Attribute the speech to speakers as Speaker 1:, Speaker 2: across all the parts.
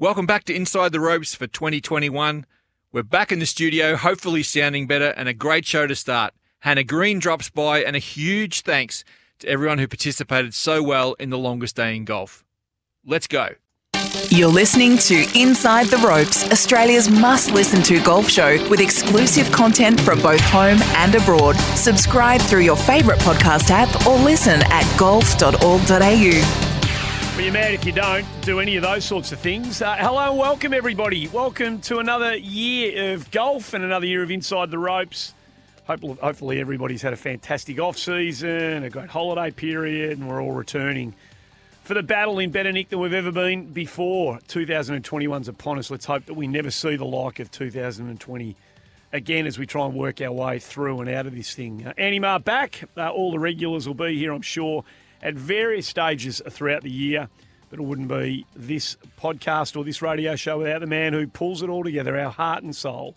Speaker 1: Welcome back to Inside the Ropes for 2021. We're back in the studio, hopefully sounding better, and a great show to start. Hannah Green drops by, and a huge thanks to everyone who participated so well in the longest day in golf. Let's go.
Speaker 2: You're listening to Inside the Ropes, Australia's must listen to golf show with exclusive content from both home and abroad. Subscribe through your favourite podcast app or listen at golf.org.au.
Speaker 3: Well, you're mad if you don't do any of those sorts of things. Uh, hello welcome, everybody. Welcome to another year of golf and another year of Inside the Ropes. Hopefully, hopefully everybody's had a fantastic off season, a great holiday period, and we're all returning for the battle in better nick than we've ever been before. 2021's upon us. Let's hope that we never see the like of 2020 again as we try and work our way through and out of this thing. Uh, Andy Maher back. Uh, all the regulars will be here, I'm sure, at various stages throughout the year. But it wouldn't be this podcast or this radio show without the man who pulls it all together, our heart and soul,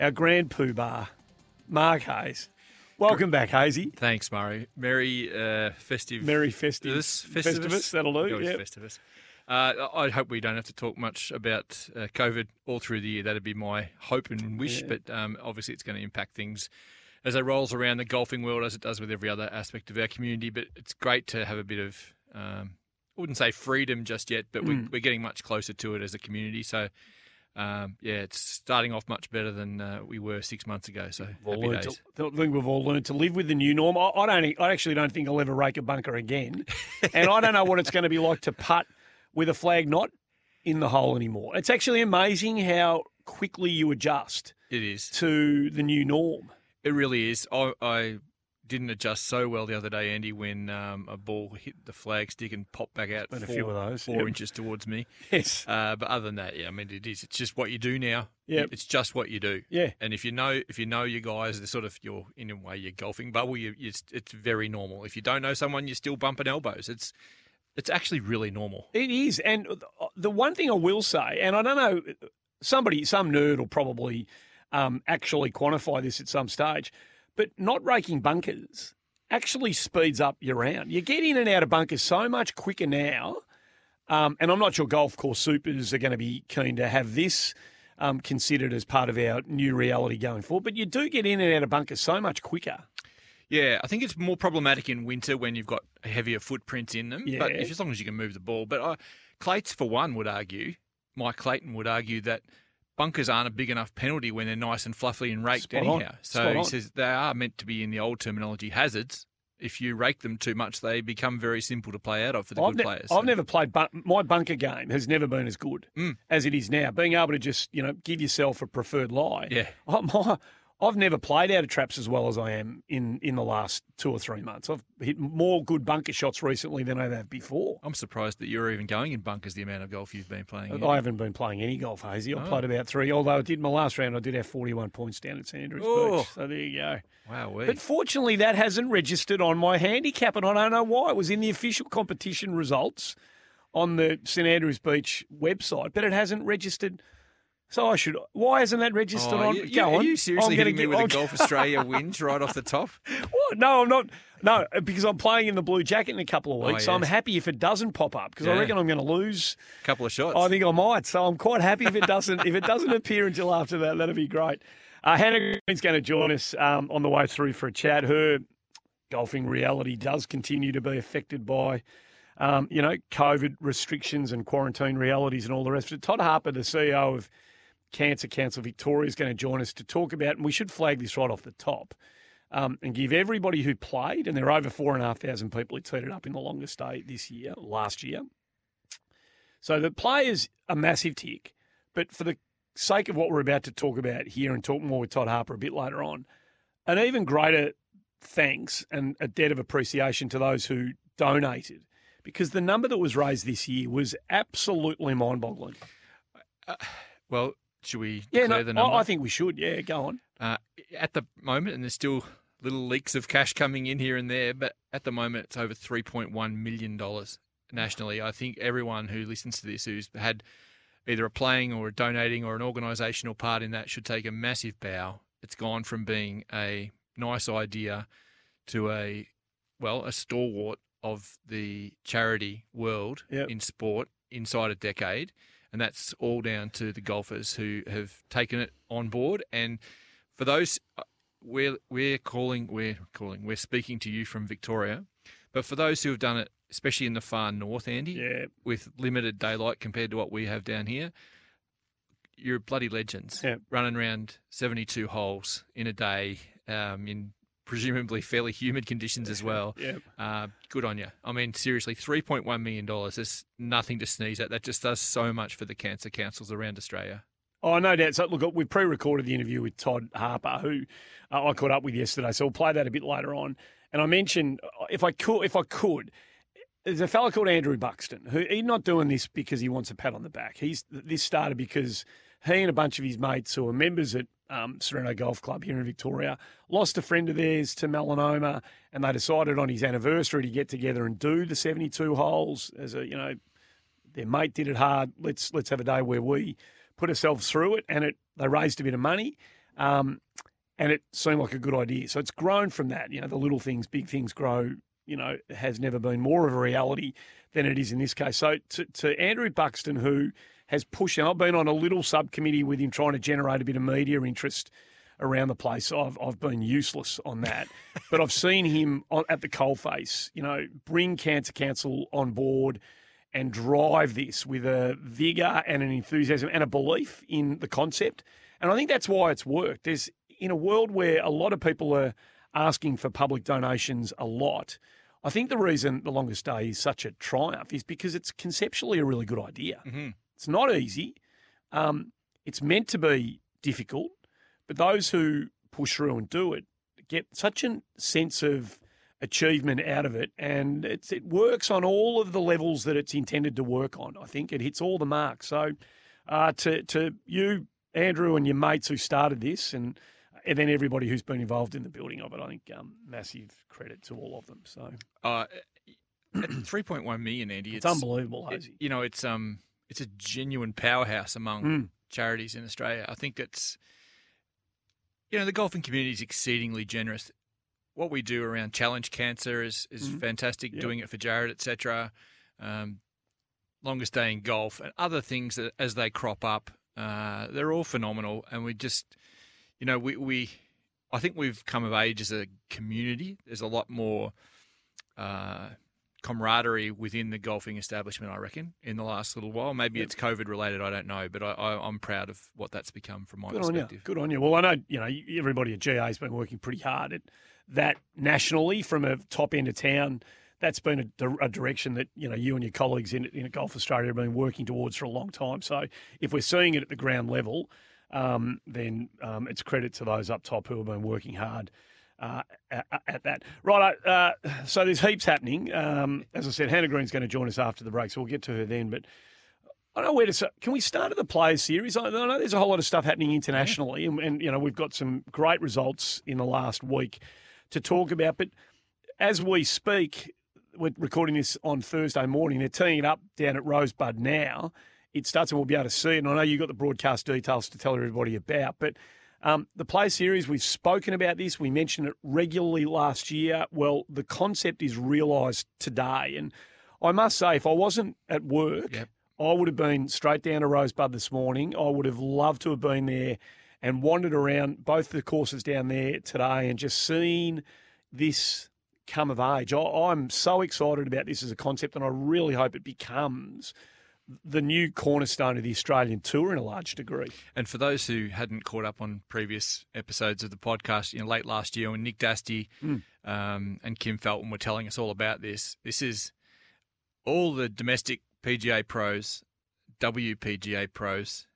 Speaker 3: our grand poobah, Mark Hayes. Welcome back, Hazy.
Speaker 1: Thanks, Murray. Merry uh, festive.
Speaker 3: Merry festive.
Speaker 1: Festivus.
Speaker 3: Festivus, that'll do. Yep.
Speaker 1: Festivus. Uh, I hope we don't have to talk much about uh, COVID all through the year. That'd be my hope and wish. But um, obviously, it's going to impact things as it rolls around the golfing world, as it does with every other aspect of our community. But it's great to have a bit of, um, I wouldn't say freedom just yet, but we're, we're getting much closer to it as a community. So, um, yeah, it's starting off much better than uh, we were six months ago. So,
Speaker 3: We've
Speaker 1: happy days.
Speaker 3: to, I think we've all learned to live with the new norm. I, I don't. I actually don't think I'll ever rake a bunker again, and I don't know what it's going to be like to putt with a flag not in the hole anymore. It's actually amazing how quickly you adjust
Speaker 1: It is.
Speaker 3: to the new norm.
Speaker 1: It really is. I, I didn't adjust so well the other day, Andy, when um, a ball hit the flag stick and popped back out
Speaker 3: Been a few of those,
Speaker 1: four
Speaker 3: yep.
Speaker 1: inches towards me.
Speaker 3: Yes.
Speaker 1: Uh, but other than that, yeah, I mean, it is. It's just what you do now.
Speaker 3: Yeah.
Speaker 1: It's just what you do.
Speaker 3: Yeah.
Speaker 1: And if you know, if you know your guys, they're sort of your in a way your golfing bubble. You, you, it's, it's very normal. If you don't know someone, you're still bumping elbows. It's it's actually really normal.
Speaker 3: It is. And the one thing I will say, and I don't know, somebody, some nerd will probably um, actually quantify this at some stage, but not raking bunkers actually speeds up your round. You get in and out of bunkers so much quicker now. Um, and I'm not sure golf course supers are going to be keen to have this um, considered as part of our new reality going forward. But you do get in and out of bunkers so much quicker.
Speaker 1: Yeah, I think it's more problematic in winter when you've got heavier footprints in them. But if, as long as you can move the ball. But uh, Clates, for one, would argue, Mike Clayton would argue that bunkers aren't a big enough penalty when they're nice and fluffy and raked
Speaker 3: Spot on.
Speaker 1: anyhow. So
Speaker 3: Spot
Speaker 1: he
Speaker 3: on.
Speaker 1: says they are meant to be in the old terminology hazards. If you rake them too much, they become very simple to play out of for the
Speaker 3: I've,
Speaker 1: good
Speaker 3: ne-
Speaker 1: players.
Speaker 3: I've
Speaker 1: So-
Speaker 3: never played, but my bunker game has never been as good
Speaker 1: Mm.
Speaker 3: as it is now. Being able to just, you know, give yourself a preferred lie.
Speaker 1: Yeah.
Speaker 3: I, my, I've never played out of traps as well as I am in, in the last two or three months. I've hit more good bunker shots recently than I have before.
Speaker 1: I'm surprised that you're even going in bunkers the amount of golf you've been playing.
Speaker 3: I haven't been playing any golf, Hazy. I
Speaker 1: Oh.
Speaker 3: played about three, although I did my last round. I did have 41 points down at St Andrews
Speaker 1: Oh.
Speaker 3: Beach. So there you go.
Speaker 1: wow.
Speaker 3: But fortunately, that hasn't registered on my handicap, and I don't know why. It was in the official competition results on the St Andrews Beach website, but it hasn't registered. So I should. Why isn't that registered
Speaker 1: Oh,
Speaker 3: on?
Speaker 1: you,
Speaker 3: Go on.
Speaker 1: you seriously
Speaker 3: I'm
Speaker 1: hitting me
Speaker 3: get-
Speaker 1: with a
Speaker 3: I'm-
Speaker 1: Golf Australia wins right off the top?
Speaker 3: What? No, I'm not. No, because I'm playing in the blue jacket in a couple of
Speaker 1: Oh,
Speaker 3: weeks. So I'm happy if it doesn't pop up because I reckon I'm going to lose.
Speaker 1: A couple of shots.
Speaker 3: I think I might. So I'm quite happy if it doesn't. if it doesn't appear until after that, that'd be great. Uh, Hannah Green's going to join us um, on the way through for a chat. Her golfing reality does continue to be affected by, um, you know, COVID restrictions and quarantine realities and all the rest of it. Todd Harper, the CEO of Cancer Council Victoria, is going to join us to talk about, and we should flag this right off the top. Um, and give everybody who played, and there are over four and a half thousand people who it up in the longest day this year, last year. So the players a massive tick, but for the sake of what we're about to talk about here and talk more with Todd Harper a bit later on, an even greater thanks and a debt of appreciation to those who donated, because the number that was raised this year was absolutely mind-boggling.
Speaker 1: well, should we
Speaker 3: Yeah,
Speaker 1: declare
Speaker 3: no,
Speaker 1: the number?
Speaker 3: I, I think we should. Yeah, go on.
Speaker 1: Uh, at the moment, and there's still little leaks of cash coming in here and there, but at the moment, it's over $3.1 million nationally. I think everyone who listens to this who's had either a playing or a donating or an organisational part in that should take a massive bow. It's gone from being a nice idea to a, well, a stalwart of the charity world
Speaker 3: Yep.
Speaker 1: in sport inside a decade. And that's all down to the golfers who have taken it on board. And for those, uh, we're we're calling we're calling we're speaking to you from Victoria, but for those who have done it, especially in the far north, Andy,
Speaker 3: Yeah.
Speaker 1: with limited daylight compared to what we have down here, you're bloody legends.
Speaker 3: Yeah.
Speaker 1: Running around 72 holes in a day um, in presumably fairly humid conditions as well.
Speaker 3: Yeah.
Speaker 1: Uh, good on you. I mean, seriously, $3.1 million is nothing to sneeze at. That just does so much for the cancer councils around Australia.
Speaker 3: Oh, no doubt. So, look, we pre-recorded the interview with Todd Harper, who uh, I caught up with yesterday. So we'll play that a bit later on. And I mentioned uh, if I could, if I could, there's a fellow called Andrew Buxton who he's not doing this because he wants a pat on the back. He's this started because he and a bunch of his mates who are members at um, Sorrento Golf Club here in Victoria lost a friend of theirs to melanoma, and they decided on his anniversary to get together and do the 72 holes as a you know their mate did it hard. Let's let's have a day where we put ourselves through it, and it they raised a bit of money, um, and it seemed like a good idea. So it's grown from that. You know, the little things, big things grow. You know, has never been more of a reality than it is in this case. So to, to Andrew Buxton, who has pushed, and I've been on a little subcommittee with him trying to generate a bit of media interest around the place. I've I've been useless on that, but I've seen him on, at the coalface. You know, bring Cancer Council on board and drive this with a vigor and an enthusiasm and a belief in the concept. And I think that's why it's worked. There's in a world where a lot of people are asking for public donations a lot. I think the reason the longest day is such a triumph is because it's conceptually a really good idea.
Speaker 1: Mm-hmm.
Speaker 3: It's not easy. Um, it's meant to be difficult, but those who push through and do it get such a sense of achievement out of it, and it's, it works on all of the levels that it's intended to work on. I think it hits all the marks. So, uh, to to you, Andrew, and your mates who started this, and and then everybody who's been involved in the building of it, I think um, massive credit to all of them. So
Speaker 1: Uh, 3.1 million, Andy.
Speaker 3: it's, unbelievable,
Speaker 1: it- you know, it's um, it's a genuine powerhouse among
Speaker 3: Mm.
Speaker 1: charities in Australia. I think it's, you know, the golfing community is exceedingly generous. What we do around Challenge Cancer is is
Speaker 3: Mhm.
Speaker 1: fantastic.
Speaker 3: Yep.
Speaker 1: Doing it for Jared, etc. Um, longest day in golf and other things that as they crop up, uh, they're all phenomenal. And we just, you know, we we, I think we've come of age as a community. There's a lot more. Uh, camaraderie within the golfing establishment, I reckon, in the last little while. Maybe
Speaker 3: Yep.
Speaker 1: it's COVID related, I don't know, but I, I, I'm proud of what that's become from my
Speaker 3: Good on you.
Speaker 1: perspective.
Speaker 3: Good on you. Well, I know you know everybody at GA has been working pretty hard at that nationally from a top end of town. That's been a, a direction that you know you and your colleagues in in Golf Australia have been working towards for a long time. So if we're seeing it at the ground level, um, then um, it's credit to those up top who have been working hard. Uh, at, at that. Right, uh, so there's heaps happening. Um, as I said, Hannah Green's going to join us after the break, so we'll get to her then. But I don't know where to. start. Can we start at the Players Series? I know there's a whole lot of stuff happening internationally, and, and you know we've got some great results in the last week to talk about. But as we speak, we're recording this on Thursday morning. They're teeing it up down at Rosebud now. It starts, and we'll be able to see it. And I know you've got the broadcast details to tell everybody about, but. Um, the play series, we've spoken about this. We mentioned it regularly last year. Well, the concept is realised today. And I must say, if I wasn't at work,
Speaker 1: Yep.
Speaker 3: I would have been straight down to Rosebud this morning. I would have loved to have been there and wandered around both the courses down there today and just seen this come of age. I, I'm so excited about this as a concept, and I really hope it becomes the new cornerstone of the Australian tour in a large degree.
Speaker 1: And for those who hadn't caught up on previous episodes of the podcast, you know, late last year when Nick Dastey
Speaker 3: Mm.
Speaker 1: um, and Kim Felton were telling us all about this, this is all the domestic PGA pros, WPGA pros,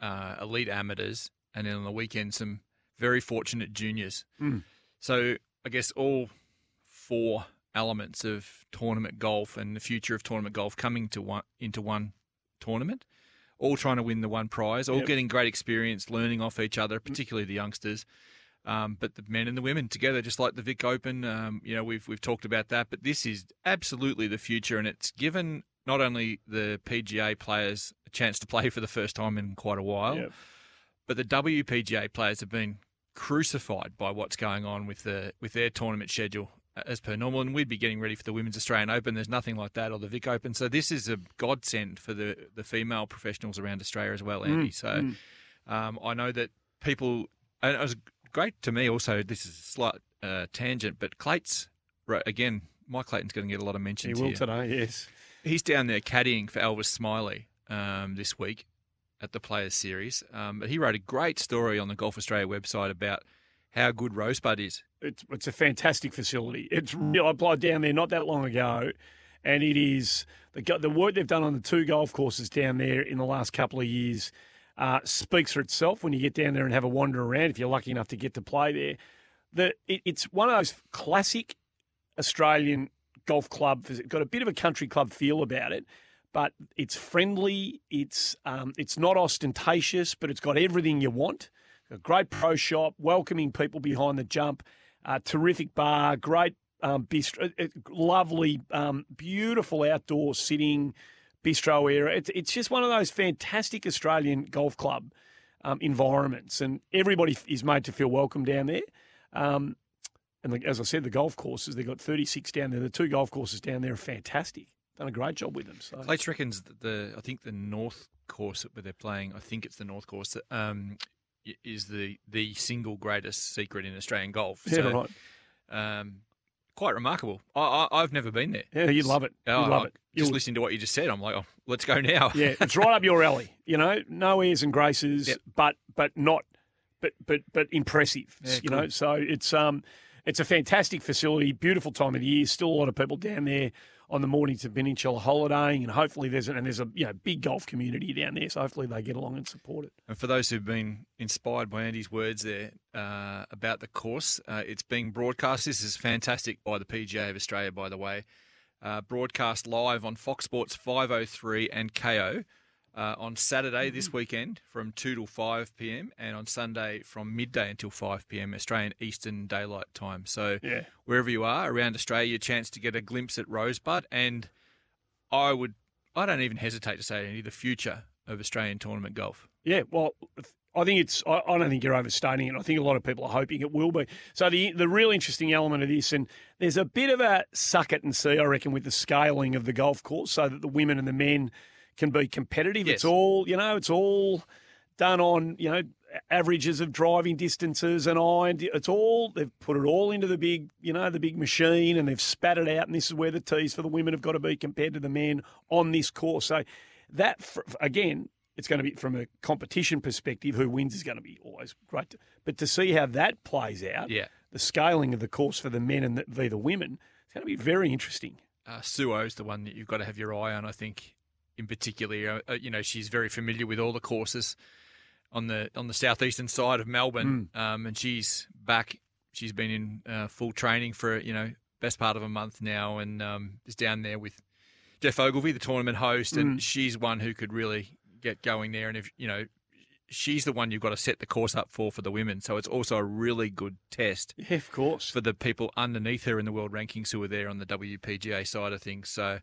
Speaker 1: uh, elite amateurs, and then on the weekend some very fortunate juniors.
Speaker 3: Mm.
Speaker 1: So I guess all four elements of tournament golf and the future of tournament golf coming to one into one tournament, all trying to win the one prize, all
Speaker 3: Yep.
Speaker 1: getting great experience, learning off each other, particularly the youngsters. Um, but the men and the women together, just like the Vic Open, um, you know, we've we've talked about that. But this is absolutely the future, and it's given not only the PGA players a chance to play for the first time in quite a while,
Speaker 3: Yep.
Speaker 1: but the WPGA players have been crucified by what's going on with the with their tournament schedule. As per normal, and we'd be getting ready for the Women's Australian Open. There's nothing like that, or the Vic Open. So this is a godsend for the the female professionals around Australia as well, Andy.
Speaker 3: Mm,
Speaker 1: so
Speaker 3: mm.
Speaker 1: um, I know that people, and it was great to me. Also, this is a slight uh, tangent, but Clates, right, again, Mike Clayton's going to get a lot of mentions.
Speaker 3: He will
Speaker 1: here.
Speaker 3: today, yes.
Speaker 1: He's down there caddying for Elvis Smylie um, this week at the Players Series. Um, but he wrote a great story on the Golf Australia website about how good Rosebud is.
Speaker 3: It's, it's a fantastic facility. It's real. I applied down there not that long ago, and it is the the work they've done on the two golf courses down there in the last couple of years uh, speaks for itself. When you get down there and have a wander around, if you're lucky enough to get to play there, the it, it's one of those classic Australian golf club. It's got a bit of a country club feel about it. But it's friendly. It's um, it's not ostentatious, but it's got everything you want. A great pro shop, welcoming people behind the jump, uh, terrific bar, great um, bistro, uh, uh, lovely, um, beautiful outdoor sitting bistro area. It's, it's just one of those fantastic Australian golf club um, environments, and everybody is made to feel welcome down there. Um, and the, as I said, the golf courses, they've got 36 down there. The two golf courses down there are fantastic. Done a great job with them. So.
Speaker 1: Clates reckons the I think the North course where they're playing, I think it's the North course, um, is the the single greatest secret in Australian golf.
Speaker 3: Yeah,
Speaker 1: so,
Speaker 3: right.
Speaker 1: um, quite remarkable. I, I, I've never been there.
Speaker 3: Yeah, you'd love it. You'd
Speaker 1: Oh,
Speaker 3: love
Speaker 1: I-
Speaker 3: it.
Speaker 1: Just
Speaker 3: You'll-
Speaker 1: listening to what you just said, I'm like, oh, let's go now.
Speaker 3: yeah, it's right up your alley. You know, no airs and graces,
Speaker 1: Yep.
Speaker 3: but but not, but but but impressive.
Speaker 1: Yeah,
Speaker 3: you know, so it's um, it's a fantastic facility, beautiful time of the year. Still a lot of people down there on the mornings of Peninsula holidaying, and hopefully there's a, and there's a you know big golf community down there. So hopefully they get along and support it.
Speaker 1: And for those who've been inspired by Andy's words there uh, about the course, uh, it's being broadcast. This is fantastic by the PGA of Australia, by the way. Uh, broadcast live on Fox Sports 503 and Kayo uh, on Saturday this weekend from 2 till 5 p.m. and on Sunday from midday until 5 p.m. Australian Eastern Daylight Time. So
Speaker 3: Yeah.
Speaker 1: wherever you are around Australia, chance to get a glimpse at Rosebud. And I would, I don't even hesitate to say, Andy, the future of Australian tournament golf.
Speaker 3: Yeah, well, I think it's. I, I don't think you're overstating it. I think a lot of people are hoping it will be. So the the real interesting element of this, and there's a bit of a suck it and see, I reckon, with the scaling of the golf course, so that the women and the men can be competitive. It's all you know. It's all done on you know averages of driving distances and iron. It's all they've put it all into the big you know the big machine, and they've spat it out. And this is where the tees for the women have got to be compared to the men on this course. So that again it's going to be from a competition perspective who wins is going to be always great but to see how that plays out
Speaker 1: Yeah.
Speaker 3: the scaling of the course for the men and the, the women it's going to be very interesting
Speaker 1: uh, Su Oh's the one that you've got to have your eye on. I think, in particular, uh, you know, she's very familiar with all the courses on the on the southeastern side of Melbourne, um, and she's back. She's been in uh, full training for you know best part of a month now, and um, is down there with Geoff Ogilvy, the tournament host, and she's one who could really get going there. And if you know. She's the one you've got to set the course up for for the women, so it's also a really good test
Speaker 3: yeah of course
Speaker 1: for the people underneath her in the world rankings who are there on the WPGA side of things. So,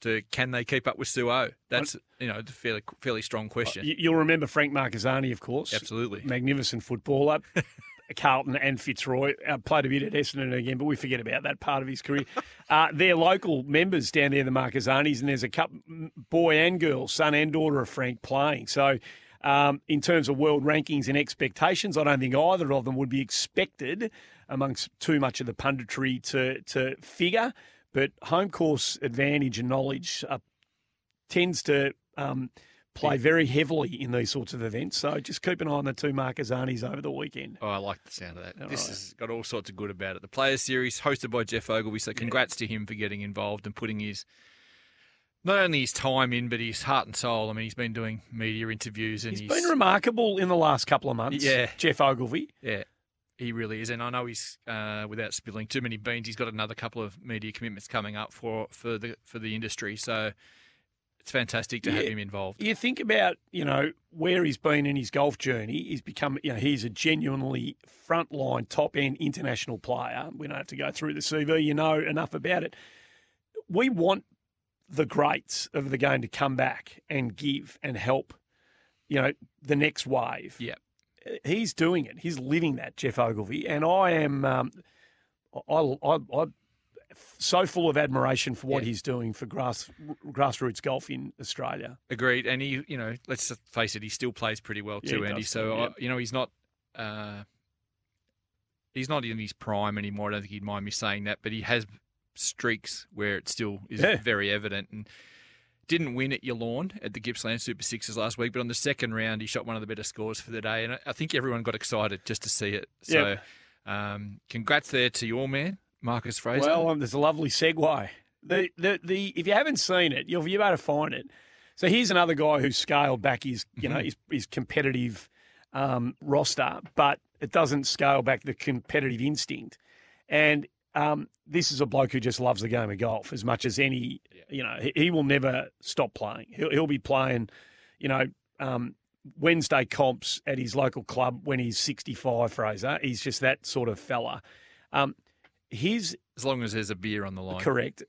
Speaker 1: to can they keep up with Suo? That's you know a fairly fairly strong question.
Speaker 3: You- you'll remember frank marquezani of course
Speaker 1: Absolutely.
Speaker 3: magnificent footballer Carlton and Fitzroy uh, played a bit at Essendon again, but we forget about that part of his career. Uh, they're local members down there, the Marquesanis, and there's a couple, boy and girl, son and daughter of Frank playing. So, um, in terms of world rankings and expectations, I don't think either of them would be expected amongst too much of the punditry to to figure. But home course advantage and knowledge uh, tends to um, play very heavily in these sorts of events. So just keep an eye on the two Marquesanis over the weekend.
Speaker 1: Oh, I like the sound of that.
Speaker 3: All
Speaker 1: this
Speaker 3: right.
Speaker 1: has got all sorts of good about it. The Players Series, hosted by Geoff Ogilvy. So, congrats to him for getting involved and putting his not only his time in, but his heart and soul. I mean, he's been doing media interviews and
Speaker 3: He's
Speaker 1: he's,
Speaker 3: been remarkable in the last couple of months.
Speaker 1: Yeah.
Speaker 3: Geoff Ogilvy.
Speaker 1: Yeah, he really is, and I know he's uh, without spilling too many beans. He's got another couple of media commitments coming up for for the for the industry. So it's fantastic to have him involved.
Speaker 3: You think about, you know, where he's been in his golf journey. He's become, you know, he's a genuinely frontline, top end international player. We don't have to go through the CV. You know enough about it. We want the greats of the game to come back and give and help, you know, the next wave.
Speaker 1: Yeah.
Speaker 3: He's doing it. He's living that, Geoff Ogilvy. And I am, um, I, I, I so full of admiration for what
Speaker 1: Yeah.
Speaker 3: he's doing for grass grassroots golf in Australia.
Speaker 1: Agreed. And he, you know, let's face it, he still plays pretty well too,
Speaker 3: he
Speaker 1: Andy.
Speaker 3: does,
Speaker 1: So,
Speaker 3: yeah.
Speaker 1: uh, you know, he's not. Uh, He's not in his prime anymore. I don't think he'd mind me saying that, but he has streaks where it still is
Speaker 3: Yeah.
Speaker 1: very evident. And didn't win at Yallourn at the Gippsland Super Sixes last week, but on the second round he shot one of the better scores for the day, and I- think everyone got excited just to see it. So, um, congrats there to your man, Marcus Fraser.
Speaker 3: Well, um, there's a lovely segue. The, the, the, if you haven't seen it, you'll be able to find it. So here's another guy who's scaled back his, you know, his, his competitive um, roster, but it doesn't scale back the competitive instinct. And um, this is a bloke who just loves the game of golf as much as any. You know, he, he will never stop playing. He'll, he'll be playing, you know, um, Wednesday comps at his local club when he's 65. Fraser, he's just that sort of fella. Um, his
Speaker 1: as long as there's a beer on the line.
Speaker 3: Correct.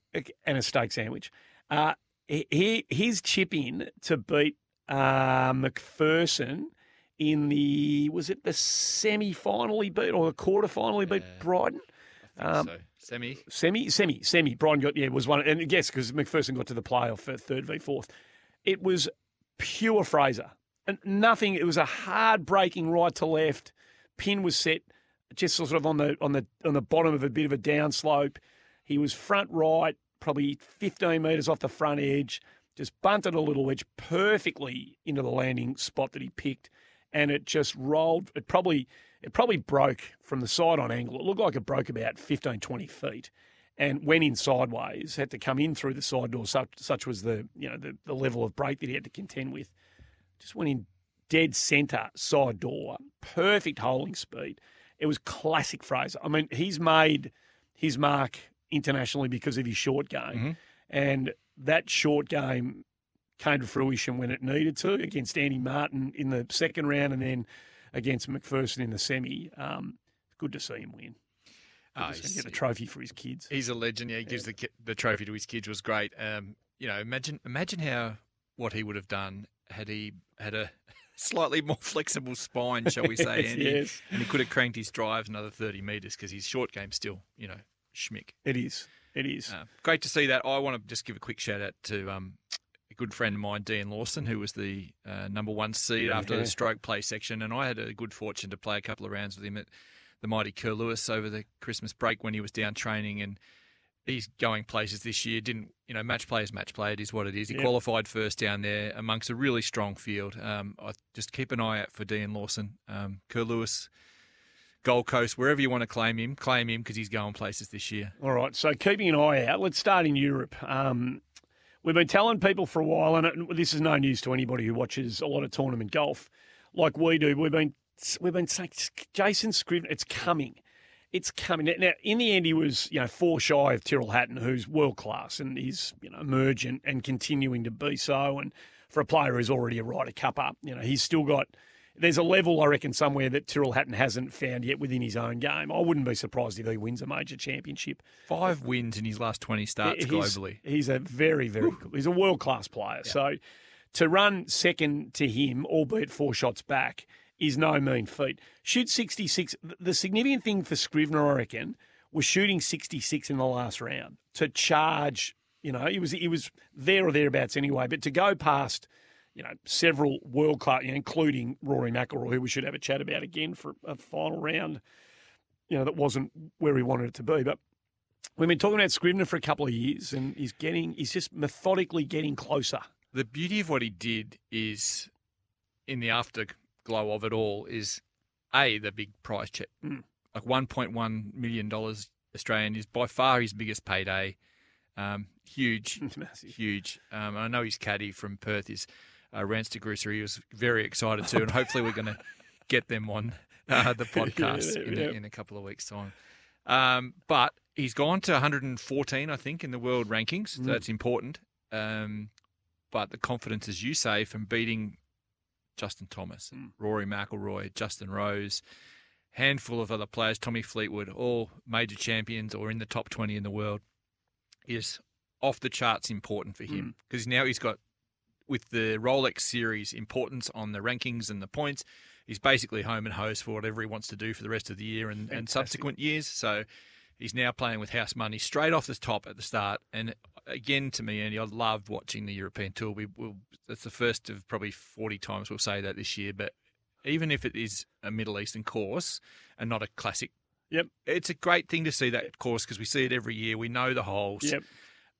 Speaker 3: And a steak sandwich. Uh, he, his chip in to beat uh, McPherson in the, was it the semi final he beat or the quarter final he beat
Speaker 1: Yeah.
Speaker 3: Brighton? Um,
Speaker 1: so. Semi.
Speaker 3: Semi, semi, semi. Brighton got, yeah, was one. And yes, because McPherson got to the playoff for third v fourth. It was pure Fraser. And nothing, it was a hard breaking right to left. Pin was set just sort of on the on the on the bottom of a bit of a downslope. He was front right, probably 15 metres off the front edge, just bunted a little wedge perfectly into the landing spot that he picked, and it just rolled. It probably it probably broke from the side on angle. It looked like it broke about 15, 20 feet, and went in sideways. Had to come in through the side door. Such such was the you know the, the level of break that he had to contend with. Just went in dead centre side door, perfect holding speed. It was classic Fraser. I mean, he's made his mark internationally because of his short game,
Speaker 1: Mhm.
Speaker 3: and that short game came to fruition when it needed to against Andy Martin in the second round, and then against McPherson in the semi. Um, good to see him win. To
Speaker 1: he's-
Speaker 3: get a trophy for his kids.
Speaker 1: He's a legend. Yeah, he gives the the trophy to his kids was great. Um, you know, imagine imagine how what he would have done had he had a slightly more flexible spine, shall we say,
Speaker 3: Yes,
Speaker 1: Andy?
Speaker 3: yes.
Speaker 1: And he could have cranked his drives another thirty meters because his short game's still, you know, schmick.
Speaker 3: It is. It is.
Speaker 1: Uh, great to see that. I want to just give a quick shout out to um, a good friend of mine, Dean Lawson, who was the uh, number one seed
Speaker 3: Yeah,
Speaker 1: after
Speaker 3: yeah.
Speaker 1: the stroke play section, and I had a good fortune to play a couple of rounds with him at the mighty Kerr Lewis over the Christmas break when he was down training, and he's going places this year. Didn't you know? Match play is match play. It is what it is. He
Speaker 3: Yep.
Speaker 1: qualified first down there amongst a really strong field. Um, I just keep an eye out for Dean Lawson, um, Kerr Lewis. Gold Coast, wherever you want to claim him, claim him because he's going places this year.
Speaker 3: All right, so keeping an eye out. Let's start in Europe. Um, we've been telling people for a while, and this is no news to anybody who watches a lot of tournament golf, like we do. We've been we've been saying Jason Scrivener, it's coming, it's coming. Now- Now, in the end, he was you know four shy of Tyrrell Hatton, who's world class, and he's you know emergent and continuing to be so. And for a player who's already a Ryder Cup up, you know he's still got. There's a level, I reckon, somewhere that Tyrrell Hatton hasn't found yet within his own game. I wouldn't be surprised if he wins a major championship.
Speaker 1: Five wins in his last 20 starts
Speaker 3: He's-
Speaker 1: globally.
Speaker 3: He's a very, very good. He's a world class player. So to run second to him, albeit four shots back, is no mean feat. Shoot 66. The significant thing for Scrivener, I reckon, was shooting 66 in the last round to charge. You know, he was he was there or thereabouts anyway. But to go past, you know, several world class, including Rory McIlroy, who we should have a chat about again for a final round. You know, that wasn't where he wanted it to be, but We've been talking about Scrivener for a couple of years, and he's getting he's just methodically getting closer.
Speaker 1: The beauty of what he did is, in the afterglow of it all, is a the big prize check,
Speaker 3: Mm.
Speaker 1: like one point one million dollars Australian is by far his biggest payday. Um, huge, huge. Um, I know his caddy from Perth is uh, Rance de. He was very excited too, and hopefully we're going to get them on uh, the podcast
Speaker 3: Yeah,
Speaker 1: in,
Speaker 3: yeah.
Speaker 1: A, in a couple of weeks' time. Um, but he's gone to 114, I think, in the world rankings. So
Speaker 3: Mm.
Speaker 1: that's important. Um, but the confidence, as you say, from beating Justin Thomas,
Speaker 3: Mm.
Speaker 1: Rory McIlroy, Justin Rose, handful of other players, Tommy Fleetwood, all major champions or in the top 20 in the world, is off the charts important for
Speaker 3: Mm.
Speaker 1: him because now he's got with the Rolex series importance on the rankings and the points. He's basically home and host for whatever he wants to do for the rest of the year and, and subsequent years. So He's now playing with house money straight off the top at the start. And again, to me, Andy, I loved watching the European Tour. We will that's the first of probably forty times we'll say that this year. But even if it is a Middle Eastern course and not a classic,
Speaker 3: Yep.
Speaker 1: it's a great thing to see that course because we see it every year. We know the holes.
Speaker 3: Yep.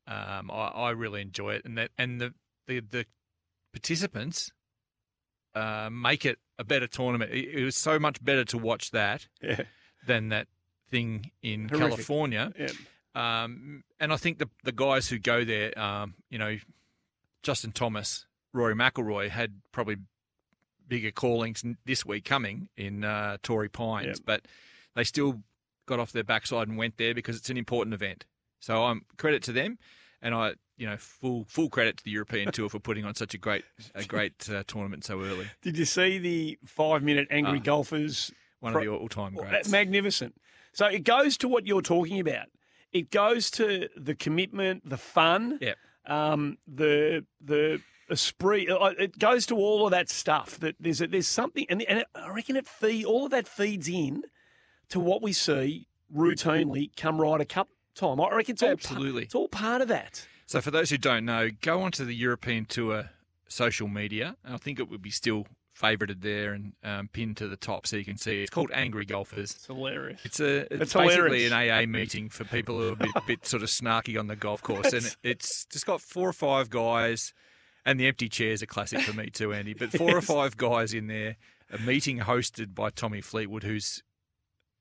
Speaker 1: Um, I, I really enjoy it, and that and the the, the participants uh, make it a better tournament. It, it was so much better to watch that
Speaker 3: Yeah.
Speaker 1: than that thing in
Speaker 3: Horrific.
Speaker 1: California.
Speaker 3: Yeah.
Speaker 1: Um, and I think the the guys who go there, um, you know, Justin Thomas, Rory McIlroy had probably bigger callings this week coming in uh, Torrey Pines,
Speaker 3: Yep.
Speaker 1: but they still got off their backside and went there because it's an important event. So I'm credit to them, and I, you know, full full credit to the European Tour for putting on such a great a great uh, tournament so early.
Speaker 3: Did you see the five minute angry
Speaker 1: Ah.
Speaker 3: golfers?
Speaker 1: One
Speaker 3: Pro-
Speaker 1: of the all time greats.
Speaker 3: Magnificent. So it goes to what you're talking about. It goes to the commitment, the fun,
Speaker 1: Yep.
Speaker 3: um, the the esprit. uh, It goes to all of that stuff. That there's a, there's something, and, and I reckon it feed all of that feeds in to what we see routinely come Ryder Cup time. I reckon it's all pa-
Speaker 1: Absolutely.
Speaker 3: it's all part of that.
Speaker 1: So, for those who don't know, go onto the European Tour social media. I think it would be still favoured there and um, pinned to the top so you can see. It's called Angry Golfers.
Speaker 3: It's hilarious.
Speaker 1: It's a it's
Speaker 3: It's
Speaker 1: basically
Speaker 3: hilarious.
Speaker 1: an AA meeting for people who are a bit, bit sort of snarky on the golf course, and it's just got four or five guys, and the empty chairs are classic for me too, Andy. But four or five guys in there, a meeting hosted by Tommy Fleetwood, who's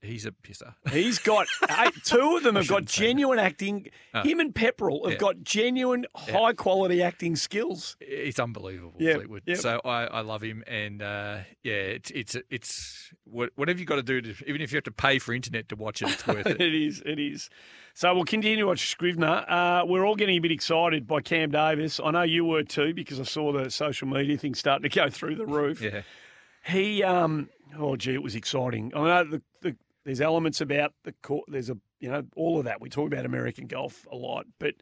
Speaker 1: he's a pisser.
Speaker 3: He's got eight, two of them have got genuine acting.
Speaker 1: Oh.
Speaker 3: Him and Pepperell have
Speaker 1: Yeah.
Speaker 3: got genuine high quality acting skills.
Speaker 1: It's unbelievable,
Speaker 3: Yep,
Speaker 1: Fleetwood.
Speaker 3: yep.
Speaker 1: So I, I love him, and uh, yeah, it's it's it's whatever you got to do to, even if you have to pay for internet to watch it, it's worth it.
Speaker 3: it is. It is. So we'll continue to watch Scrivener. Uh, we're all getting a bit excited by Cam Davis. I know you were too because I saw the social media thing starting to go through the roof.
Speaker 1: Yeah,
Speaker 3: He, um, oh gee, it was exciting. I know the, there's elements about the court. There's a, you know, all of that. We talk about American golf a lot, but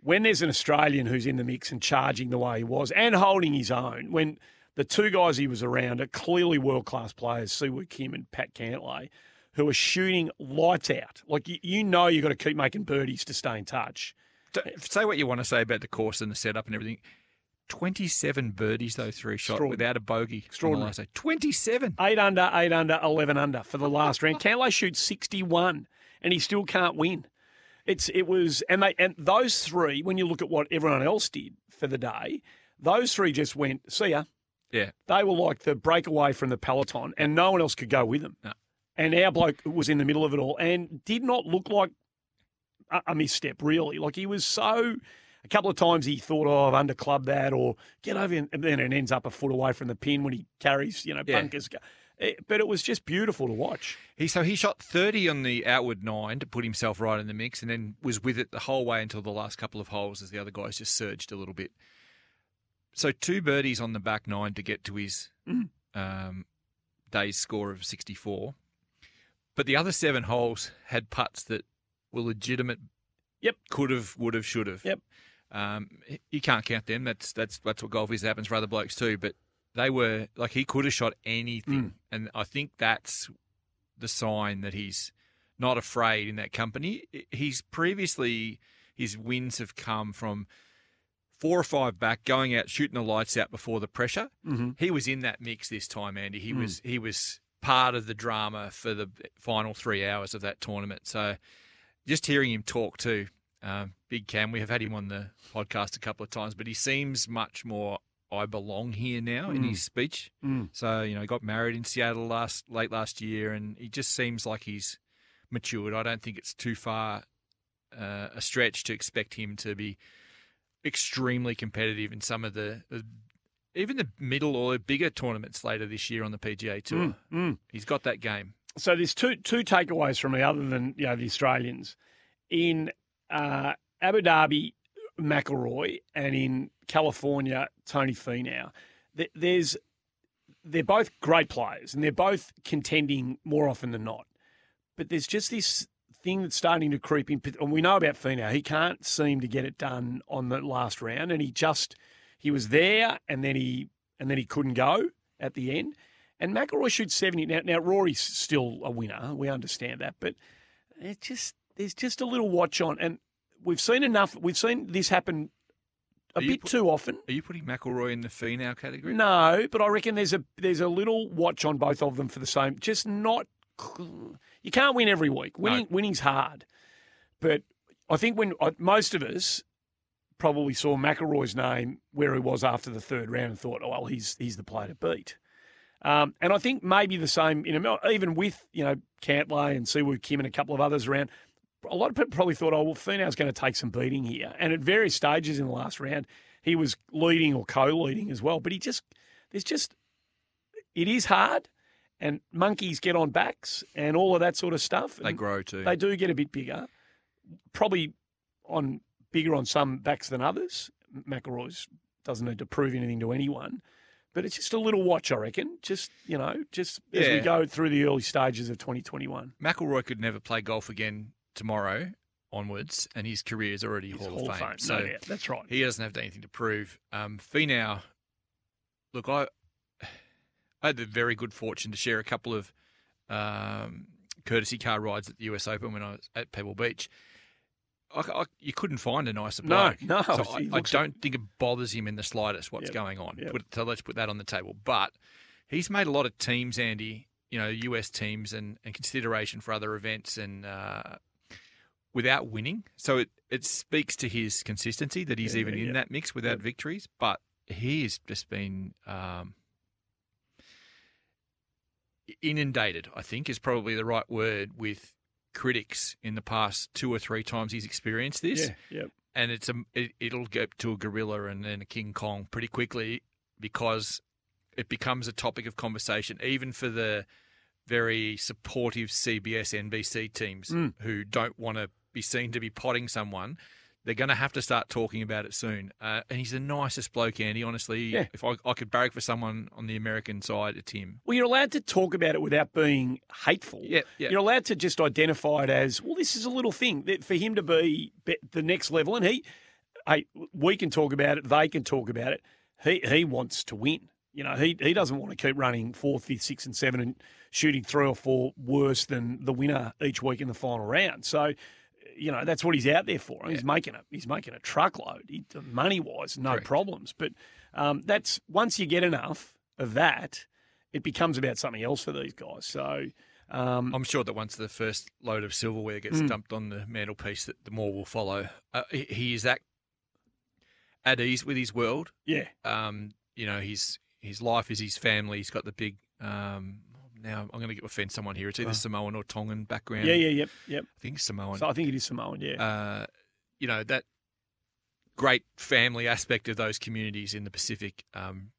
Speaker 3: when there's an Australian who's in the mix and charging the way he was and holding his own, when the two guys he was around are clearly world class players, Siwoo Kim and Pat Cantlay, who are shooting lights out. Like you, you know, you've got to keep making birdies to stay in touch.
Speaker 1: Say what you want to say about the course and the setup and everything. Twenty-seven birdies though three shot without a bogey.
Speaker 3: Extraordinary.
Speaker 1: last day. Twenty-seven.
Speaker 3: Eight under, eight under, eleven under for the last round. Cantlay shoots sixty-one, and he still can't win. It's it was, and they and those three. When you look at what everyone else did for the day, those three just went. See ya.
Speaker 1: Yeah,
Speaker 3: They were like the breakaway from the peloton, and no one else could go with them.
Speaker 1: No.
Speaker 3: And our bloke was in the middle of it all, and did not look like a, a misstep. Really, like he was so. A couple of times he thought, "Oh, I've underclubbed that," or "Get over," and then it ends up a foot away from the pin when he carries, you know,
Speaker 1: Yeah.
Speaker 3: bunkers. Eh, But it was just beautiful to watch.
Speaker 1: he so he shot thirty on the outward nine to put himself right in the mix, and then was with it the whole way until the last couple of holes as the other guys just surged a little bit. So two birdies on the back nine to get to his
Speaker 3: Mm.
Speaker 1: um, day's score of sixty-four, but the other seven holes had putts that were legitimate.
Speaker 3: Yep.
Speaker 1: could have, would have, should have.
Speaker 3: Yep.
Speaker 1: Um, you can't count them. That's that's that's what golf is. It happens for other blokes too. But they were like he could have shot anything,
Speaker 3: Mm.
Speaker 1: and I think that's the sign that he's not afraid in that company. He's previously his wins have come from four or five back, going out shooting the lights out before the pressure.
Speaker 3: Mm-hmm.
Speaker 1: He was in that mix this time, Andy. He
Speaker 3: Mm.
Speaker 1: was he was part of the drama for the final three hours of that tournament. So just hearing him talk too, um, Big Cam. We have had him on the podcast a couple of times, but he seems much more. I belong here now in
Speaker 3: Mm.
Speaker 1: his speech.
Speaker 3: Mm.
Speaker 1: So you know, he got married in Seattle last late last year, and he just seems like he's matured. I don't think it's too far uh, a stretch to expect him to be extremely competitive in some of the, the even the middle or bigger tournaments later this year on the PGA Tour.
Speaker 3: Mm. Mm.
Speaker 1: He's got that game.
Speaker 3: So there's two two takeaways from me, other than you know the Australians in uh, Abu Dhabi, McIlroy, and in California, Tony Finau. Th- There's they're both great players, and they're both contending more often than not. But there's just this thing that's starting to creep in, and we know about Finau. He can't seem to get it done on the last round, and he just he was there, and then he and then he couldn't go at the end. And McIlroy shoots 70. Now, now Rory's still a winner. We understand that. But it just, there's just a little watch on, and we've seen enough. We've seen this happen a bit too often.
Speaker 1: Are you putting McIlroy in the Finau category?
Speaker 3: No, but I reckon there's a there's a little watch on both of them for the same. Just not. You can't win every week. Winning winning's hard, but I think when uh, most of us probably saw McIlroy's name where he was after the third round and thought, oh well, he's he's the player to beat. Um, and I think maybe the same, you know, even with you know Cantlay and Siwoo Kim and a couple of others around. A lot of people probably thought, oh well, Finau's going to take some beating here, and at various stages in the last round, he was leading or co-leading as well. But he just, there's just, it is hard, and monkeys get on backs and all of that sort of stuff.
Speaker 1: They
Speaker 3: and
Speaker 1: grow too.
Speaker 3: They do get a bit bigger, probably on bigger on some backs than others. McIlroy's doesn't need to prove anything to anyone, but it's just a little watch, I reckon. Just you know, just as we go through the early stages of 2021.
Speaker 1: McElroy could never play golf again tomorrow onwards, and his career is already
Speaker 3: He's
Speaker 1: Hall, of Fame.
Speaker 3: no
Speaker 1: So
Speaker 3: yeah, that's right.
Speaker 1: he doesn't have anything to prove. Um, Finau, look, I, I had the very good fortune to share a couple of um, courtesy car rides at the US Open when I was at Pebble Beach. I, I, you couldn't find a nicer
Speaker 3: No,
Speaker 1: bloke.
Speaker 3: no,
Speaker 1: So I, I don't think it bothers him in the slightest what's
Speaker 3: Yep,
Speaker 1: going on.
Speaker 3: yep.
Speaker 1: Put, so let's put that on the table. But he's made a lot of teams, Andy. You know, US teams and, and consideration for other events and uh, without winning. So it, it speaks to his consistency that he's
Speaker 3: Yeah,
Speaker 1: even in
Speaker 3: yeah.
Speaker 1: that mix without
Speaker 3: Yep.
Speaker 1: victories. But he's just been um, inundated. I think is probably the right word with critics in the past two or three times he's experienced this
Speaker 3: Yeah, yeah.
Speaker 1: and it's a it, it'll get to a gorilla and then a King Kong pretty quickly because it becomes a topic of conversation even for the very supportive CBS NBC teams
Speaker 3: Mm.
Speaker 1: who don't want to be seen to be potting someone. They're going to have to start talking about it soon. Uh, and he's the nicest bloke, Andy. Honestly,
Speaker 3: Yeah.
Speaker 1: if I, I could barrack for someone on the American side, it's him.
Speaker 3: Well, you're allowed to talk about it without being hateful.
Speaker 1: Yeah, yeah.
Speaker 3: You're allowed to just identify it as, well, this is a little thing that for him to be the next level. And he, hey, we can talk about it. They can talk about it. He he wants to win. You know, he he doesn't want to keep running fourth, fifth, sixth, and seven and shooting three or four worse than the winner each week in the final round. So, you know, that's what he's out there for. He's making a he's making a truckload. He, money wise, no
Speaker 1: Correct.
Speaker 3: problems. But um, that's once you get enough of that, it becomes about something else for these guys. So. Um,
Speaker 1: I'm sure that once the first load of silverware gets
Speaker 3: Mm.
Speaker 1: dumped on the mantelpiece, that the more will follow. Uh, he, he is that at ease with his world.
Speaker 3: yeah,
Speaker 1: Um, you know, his his life is his family. He's got the big. Um, now I'm going to offend someone here. It's either
Speaker 3: Oh.
Speaker 1: Samoan or Tongan background.
Speaker 3: yeah, yeah, yep, yep.
Speaker 1: I think Samoan.
Speaker 3: So I think it is Samoan. Yeah,
Speaker 1: uh, you know that great family aspect of those communities in the Pacific um,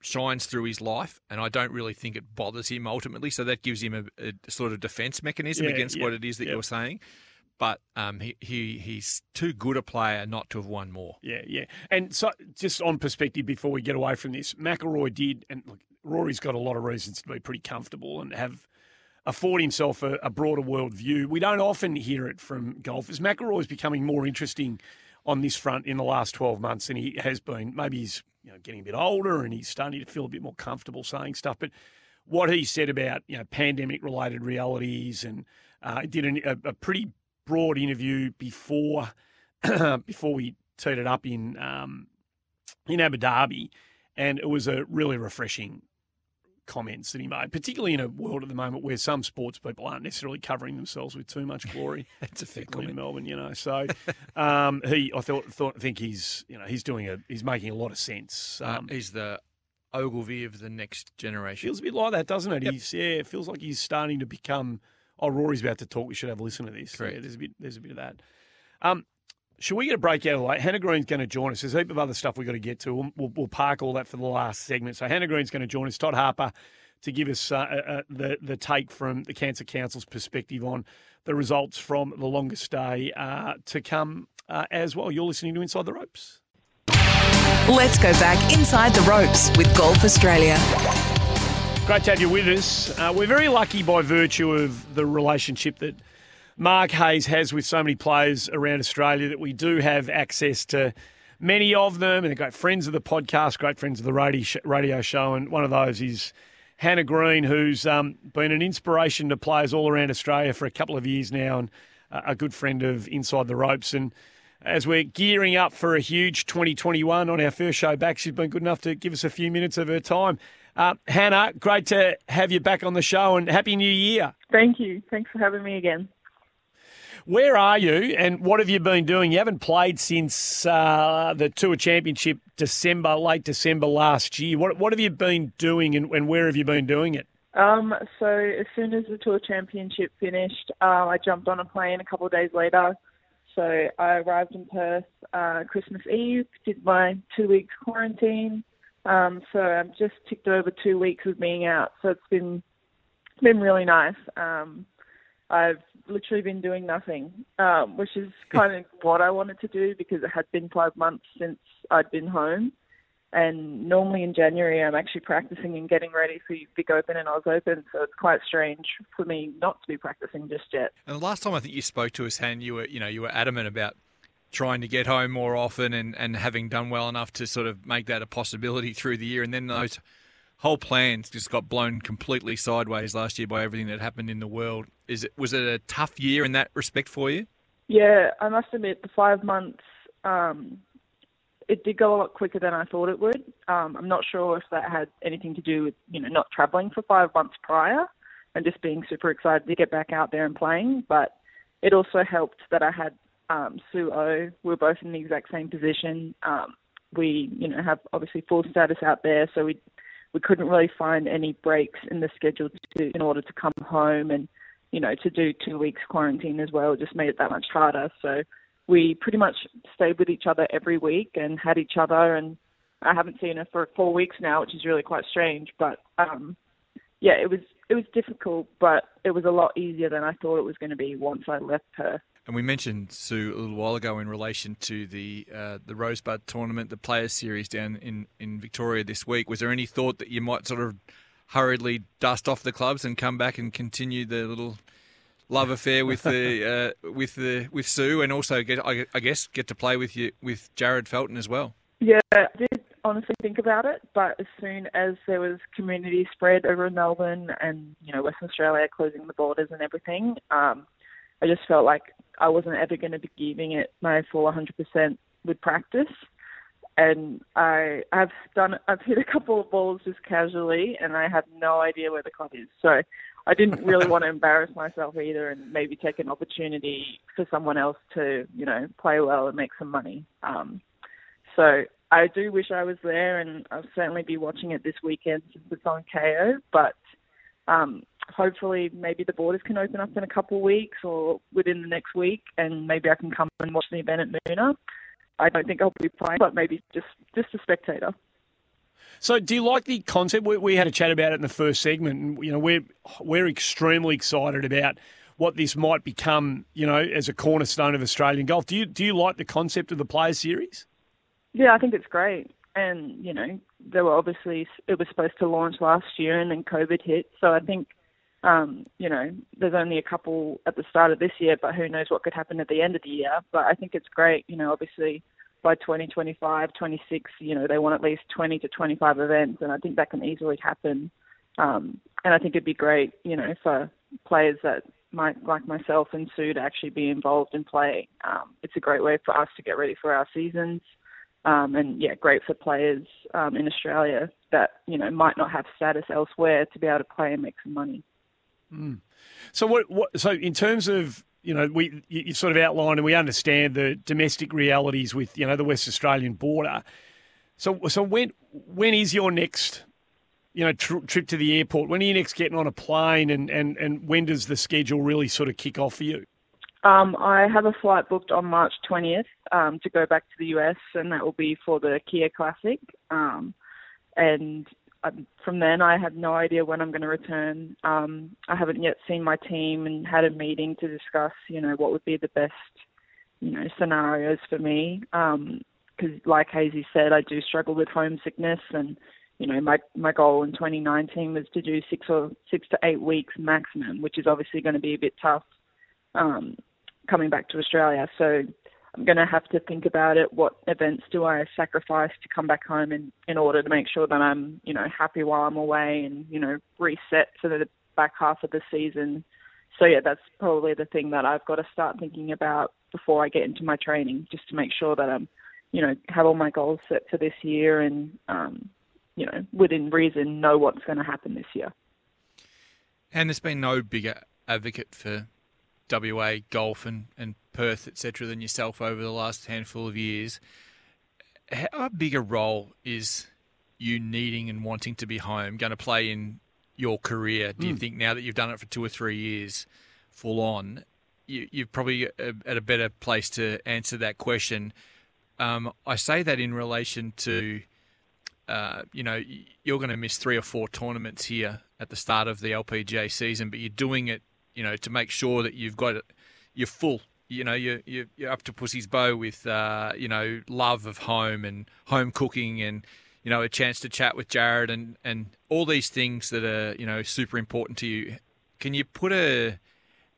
Speaker 1: shines through his life, and I don't really think it bothers him ultimately. So that gives him a, a sort of defense mechanism
Speaker 3: Yeah,
Speaker 1: against
Speaker 3: yeah,
Speaker 1: what it is that
Speaker 3: yeah.
Speaker 1: you're saying. But um, he, he he's too good a player not to have won more.
Speaker 3: yeah, yeah. And so, just on perspective, before we get away from this, McIlroy did, and look, Rory's got a lot of reasons to be pretty comfortable and have afford himself a, a broader world view. We don't often hear it from golfers. McIlroy's becoming more interesting on this front in the last 12 months than he has been. Maybe he's you know, getting a bit older and he's starting to feel a bit more comfortable saying stuff. But what he said about you know pandemic related realities and uh, did an, a, a pretty broad interview before before we teed it up in um, in Abu Dhabi, and it was a really refreshing comments that he made, particularly in a world at the moment where some sports people aren't necessarily covering themselves with too much glory.
Speaker 1: That's a fair
Speaker 3: particularly in. Melbourne, you know. So um, he, I thought, thought, think he's, you know, he's doing a, he's making a lot of sense.
Speaker 1: Uh,
Speaker 3: Um,
Speaker 1: he's the Ogilvy of the next generation.
Speaker 3: feels a bit like that, doesn't it?
Speaker 1: Yep.
Speaker 3: He's yeah, it feels like he's starting to become. Oh, Rory's about to talk. We should have a listen to this.
Speaker 1: Correct.
Speaker 3: Yeah, there's a bit. There's a bit of that. Um, should we get a break out of the way? Hannah Green's going to join us. There's a heap of other stuff we've got to get to. We'll, we'll, we'll park all that for the last segment. So Hannah Green's going to join us. Todd Harper to give us uh, uh, the the take from the Cancer Council's perspective on the results from the longest day uh, to come uh, as well. You're listening to Inside the Ropes.
Speaker 2: Let's go back inside the ropes with Golf Australia.
Speaker 3: Great to have you with us. Uh, we're very lucky by virtue of the relationship that Mark Hayes has with so many players around Australia that we do have access to many of them, and they're great friends of the podcast, great friends of the radio show. And one of those is Hannah Green, who's um, been an inspiration to players all around Australia for a couple of years now, and a good friend of Inside the Ropes. And as we're gearing up for a huge 2021 on our first show back, she's been good enough to give us a few minutes of her time. Uh, Hannah, great to have you back on the show and Happy New Year.
Speaker 4: Thank you. Thanks for having me again.
Speaker 3: Where are you and what have you been doing? You haven't played since uh, the Tour Championship December, late December last year. What, what have you been doing and, and where have you been doing it?
Speaker 4: Um, so as soon as the Tour Championship finished, uh, I jumped on a plane a couple of days later. So I arrived in Perth uh, Christmas Eve, did my two weeks quarantine. Um, so I've just ticked over two weeks of being out. So it's been been really nice. Um, I've literally been doing nothing, um, which is kind of what I wanted to do because it had been five months since I'd been home. And normally in January, I'm actually practicing and getting ready for Vic Open and Oz Open. So it's quite strange for me not to be practicing just yet.
Speaker 1: And the last time I think you spoke to us, Han, you were you know you were adamant about trying to get home more often and, and having done well enough to sort of make that a possibility through the year. And then those whole plans just got blown completely sideways last year by everything that happened in the world. Is it was it a tough year in that respect for you?
Speaker 4: Yeah, I must admit the five months um, it did go a lot quicker than I thought it would. Um, I'm not sure if that had anything to do with you know not traveling for five months prior and just being super excited to get back out there and playing, but it also helped that I had um, Sue O. We are both in the exact same position. Um, we you know have obviously full status out there, so we we couldn't really find any breaks in the schedule to, in order to come home and you know to do two weeks quarantine as well. It just made it that much harder. So we pretty much stayed with each other every week and had each other and I haven't seen her for four weeks now, which is really quite strange. But um, yeah, it was it was difficult, but it was a lot easier than I thought it was going to be once I left her.
Speaker 1: And we mentioned Su a little while ago in relation to the uh, the Rosebud tournament, the Players Series down in, in Victoria this week. Was there any thought that you might sort of hurriedly dust off the clubs and come back and continue the little love affair with the uh, with the with Su, and also get I, I guess get to play with you with Jarryd Felton as well.
Speaker 4: Yeah, I did honestly think about it, but as soon as there was community spread over in Melbourne and you know Western Australia closing the borders and everything, um, I just felt like I wasn't ever going to be giving it my full 100% with practice. And I, I've done, I've hit a couple of balls just casually, and I have no idea where the club is. So I didn't really want to embarrass myself either, and maybe take an opportunity for someone else to, you know, play well and make some money. Um, so I do wish I was there, and I'll certainly be watching it this weekend since it's on Kayo. But um, hopefully, maybe the borders can open up in a couple of weeks or within the next week, and maybe I can come and watch the event at Moonah. I don't think I'll be playing, but maybe just just a spectator.
Speaker 3: So, do you like the concept? We, we had a chat about it in the first segment, and you know we're we're extremely excited about what this might become. You know, as a cornerstone of Australian golf. Do you do you like the concept of the Players Series?
Speaker 4: Yeah, I think it's great. And you know, there were obviously it was supposed to launch last year, and then COVID hit. So I think um, you know, there's only a couple at the start of this year, but who knows what could happen at the end of the year. But I think it's great. You know, obviously by 2025, 26, you know, they want at least 20 to 25 events, and I think that can easily happen. Um, and I think it'd be great, you know, for players that might, like myself and Su, to actually be involved in play. Um, it's a great way for us to get ready for our seasons. Um, and yeah, great for players um, in Australia that you know might not have status elsewhere to be able to play and make some money.
Speaker 3: Mm. So what, what? So in terms of you know, we you sort of outlined and we understand the domestic realities with you know the West Australian border. So so when when is your next you know tr- trip to the airport? When are you next getting on a plane, and and and when does the schedule really sort of kick off for you?
Speaker 4: Um, I have a flight booked on March 20th um, to go back to the US, and that will be for the Kia Classic. Um, and from then, I have no idea when I'm going to return. Um, I haven't yet seen my team and had a meeting to discuss, you know, what would be the best, you know, scenarios for me. Because, um, like Hazy said, I do struggle with homesickness, and you know, my my goal in 2019 was to do six or six to eight weeks maximum, which is obviously going to be a bit tough um, coming back to Australia. So I'm going to have to think about it. What events do I sacrifice to come back home in, in order to make sure that I'm, you know, happy while I'm away and, you know, reset for the back half of the season, so yeah, that's probably the thing that I've got to start thinking about before I get into my training, just to make sure that I'm, you know, have all my goals set for this year and, um, you know, within reason, know what's going to happen this year.
Speaker 1: And there's been no bigger advocate for WA golf and, and Perth, etc., than yourself over the last handful of years. How big a role is you needing and wanting to be home going to play in your career? Do you mm. think now that you've done it for two or three years, full on, you, you're probably at a better place to answer that question? Um, I say that in relation to, uh, you know, you're going to miss three or four tournaments here at the start of the LPGA season, but you're doing it, you know, to make sure that you've got it, you're full. You know, you're, you're up to pussy's bow with, uh, you know, love of home and home cooking and, you know, a chance to chat with Jarryd and, and all these things that are, you know, super important to you. Can you put a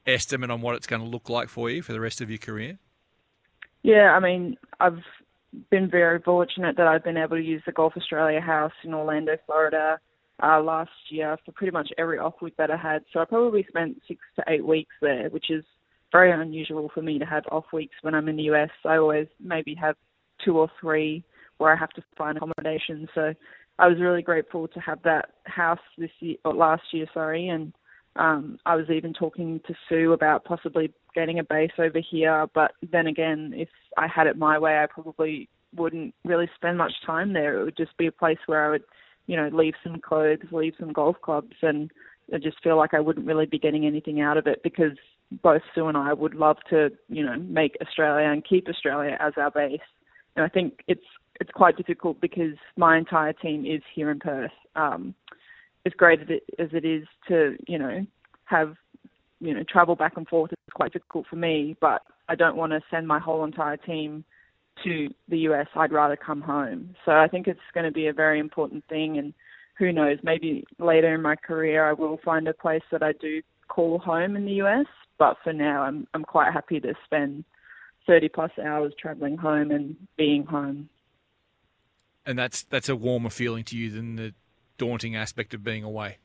Speaker 1: estimate on what it's going to look like for you for the rest of your career?
Speaker 4: Yeah, I mean, I've been very fortunate that I've been able to use the Golf Australia house in Orlando, Florida, uh, last year for pretty much every off week that I had. So I probably spent six to eight weeks there, which is very unusual for me to have off weeks when I'm in the US. I always maybe have two or three where I have to find accommodation. So I was really grateful to have that house this year or last year, sorry, and um, I was even talking to Su about possibly getting a base over here. But then again, if I had it my way, I probably wouldn't really spend much time there. It would just be a place where I would you know, leave some clothes, leave some golf clubs, and I just feel like I wouldn't really be getting anything out of it because both Su and I would love to, you know, make Australia and keep Australia as our base. And I think it's it's quite difficult because my entire team is here in Perth. Um, as great as it, as it is to, you know, have, you know, travel back and forth, it's quite difficult for me. But I don't want to send my whole entire team to the US, I'd rather come home. So I think it's going to be a very important thing. And who knows, maybe later in my career, I will find a place that I do call home in the US. But for now, I'm I'm quite happy to spend 30 plus hours traveling home and being home.
Speaker 1: And that's that's a warmer feeling to you than the daunting aspect of being away.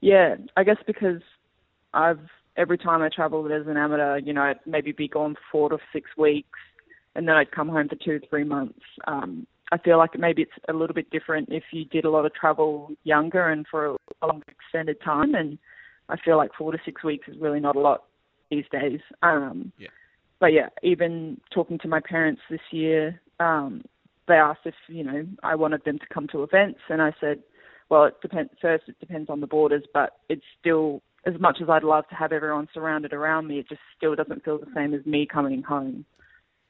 Speaker 4: Yeah, I guess because I've every time I travel as an amateur, you know, I'd maybe be gone for four to six weeks and then I'd come home for two, or three months. Um, I feel like maybe it's a little bit different if you did a lot of travel younger and for a long extended time. And I feel like four to six weeks is really not a lot these days. Um, yeah. But yeah, even talking to my parents this year, um, they asked if you know I wanted them to come to events, and I said, well, it depends. First, it depends on the borders, but it's still as much as I'd love to have everyone surrounded around me, it just still doesn't feel the same as me coming home.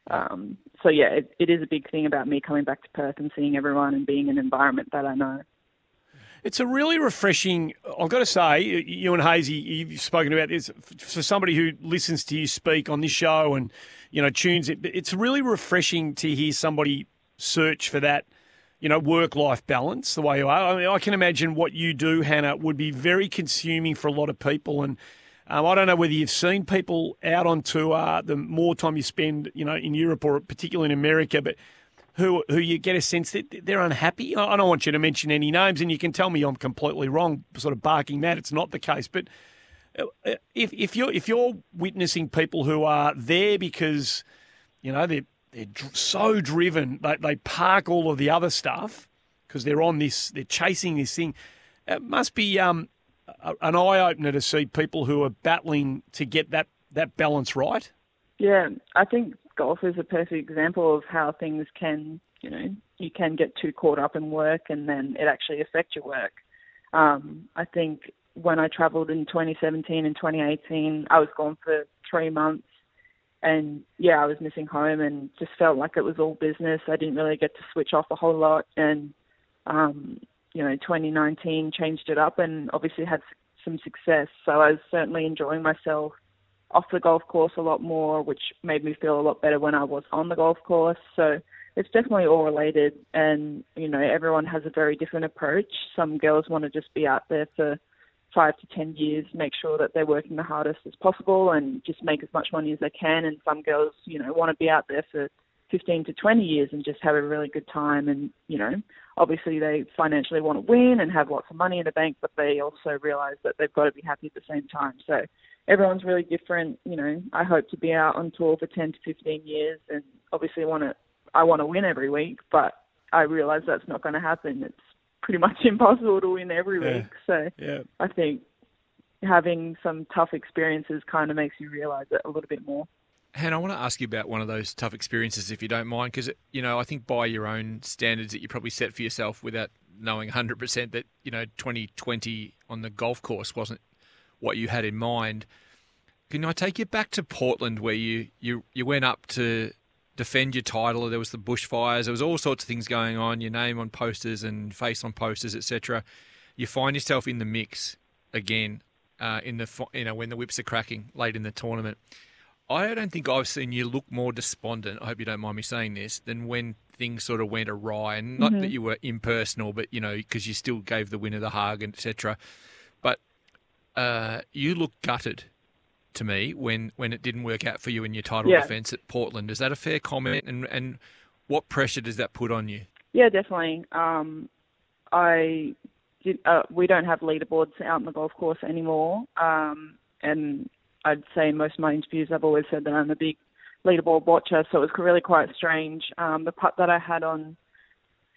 Speaker 4: Um, so yeah, it, it is a big thing about me coming back to Perth and seeing everyone and being in an environment that I know.
Speaker 3: It's a really refreshing. I've got to say, you and Hazy, you've spoken about this for somebody who listens to you speak on this show and you know tunes it. It's really refreshing to hear somebody search for that, you know, work-life balance the way you are. I mean, I can imagine what you do, Hannah, would be very consuming for a lot of people, and um, I don't know whether you've seen people out on tour. The more time you spend, you know, in Europe or particularly in America, but who who you get a sense that they're unhappy. I don't want you to mention any names, and you can tell me I'm completely wrong, sort of barking that it's not the case. But uh, uh, if if you're if you're witnessing people who are there because you know they're they're so driven, they they park all of the other stuff because they're on this, they're chasing this thing. It must be um, an eye opener to see people who are battling to get that, that balance right?
Speaker 4: Yeah, I think golf is a perfect example of how things can, you know, you can get too caught up in work and then it actually affects your work. Um, I think when I travelled in 2017 and 2018, I was gone for three months. And yeah, I was missing home and just felt like it was all business. I didn't really get to switch off a whole lot. And um, you know, 2019 changed it up and obviously had some success. So I was certainly enjoying myself off the golf course a lot more, which made me feel a lot better when I was on the golf course. So it's definitely all related and, you know, everyone has a very different approach. Some girls want to just be out there for five to ten years, make sure that they're working the hardest as possible and just make as much money as they can. And some girls, you know, want to be out there for 15 to 20 years and just have a really good time. And, you know, obviously they financially want to win and have lots of money in the bank, but they also realize that they've got to be happy at the same time. So everyone's really different. You know, I hope to be out on tour for 10 to 15 years, and obviously want to I want to win every week, but I realize that's not going to happen. It's pretty much impossible to win every
Speaker 3: Yeah.
Speaker 4: week. So
Speaker 3: Yeah.
Speaker 4: I think having some tough experiences kind of makes you realize it a little bit more.
Speaker 1: Han, I want to ask you about one of those tough experiences, if you don't mind, because you know I think by your own standards that you probably set for yourself, without knowing 100% that you know 2020 on the golf course wasn't what you had in mind. Can I take you back to Portland, where you you you went up to defend your title? There was the bushfires, there was all sorts of things going on. Your name on posters and face on posters, etc. You find yourself in the mix again uh, in the you know when the whips are cracking late in the tournament. I don't think I've seen you look more despondent. I hope you don't mind me saying this than when things sort of went awry, and not that you were impersonal, but you know because you still gave the winner the hug and etc. But uh, you look gutted to me when when it didn't work out for you in your title
Speaker 4: Yeah.
Speaker 1: defence at Portland. Is that a fair comment? And and what pressure does that put on you?
Speaker 4: Yeah, definitely. Um, I did. Uh, we don't have leaderboards out on the golf course anymore, um, and I'd say in most of my interviews I've always said that I'm a big leaderboard watcher, so it was really quite strange. Um, the putt that I had on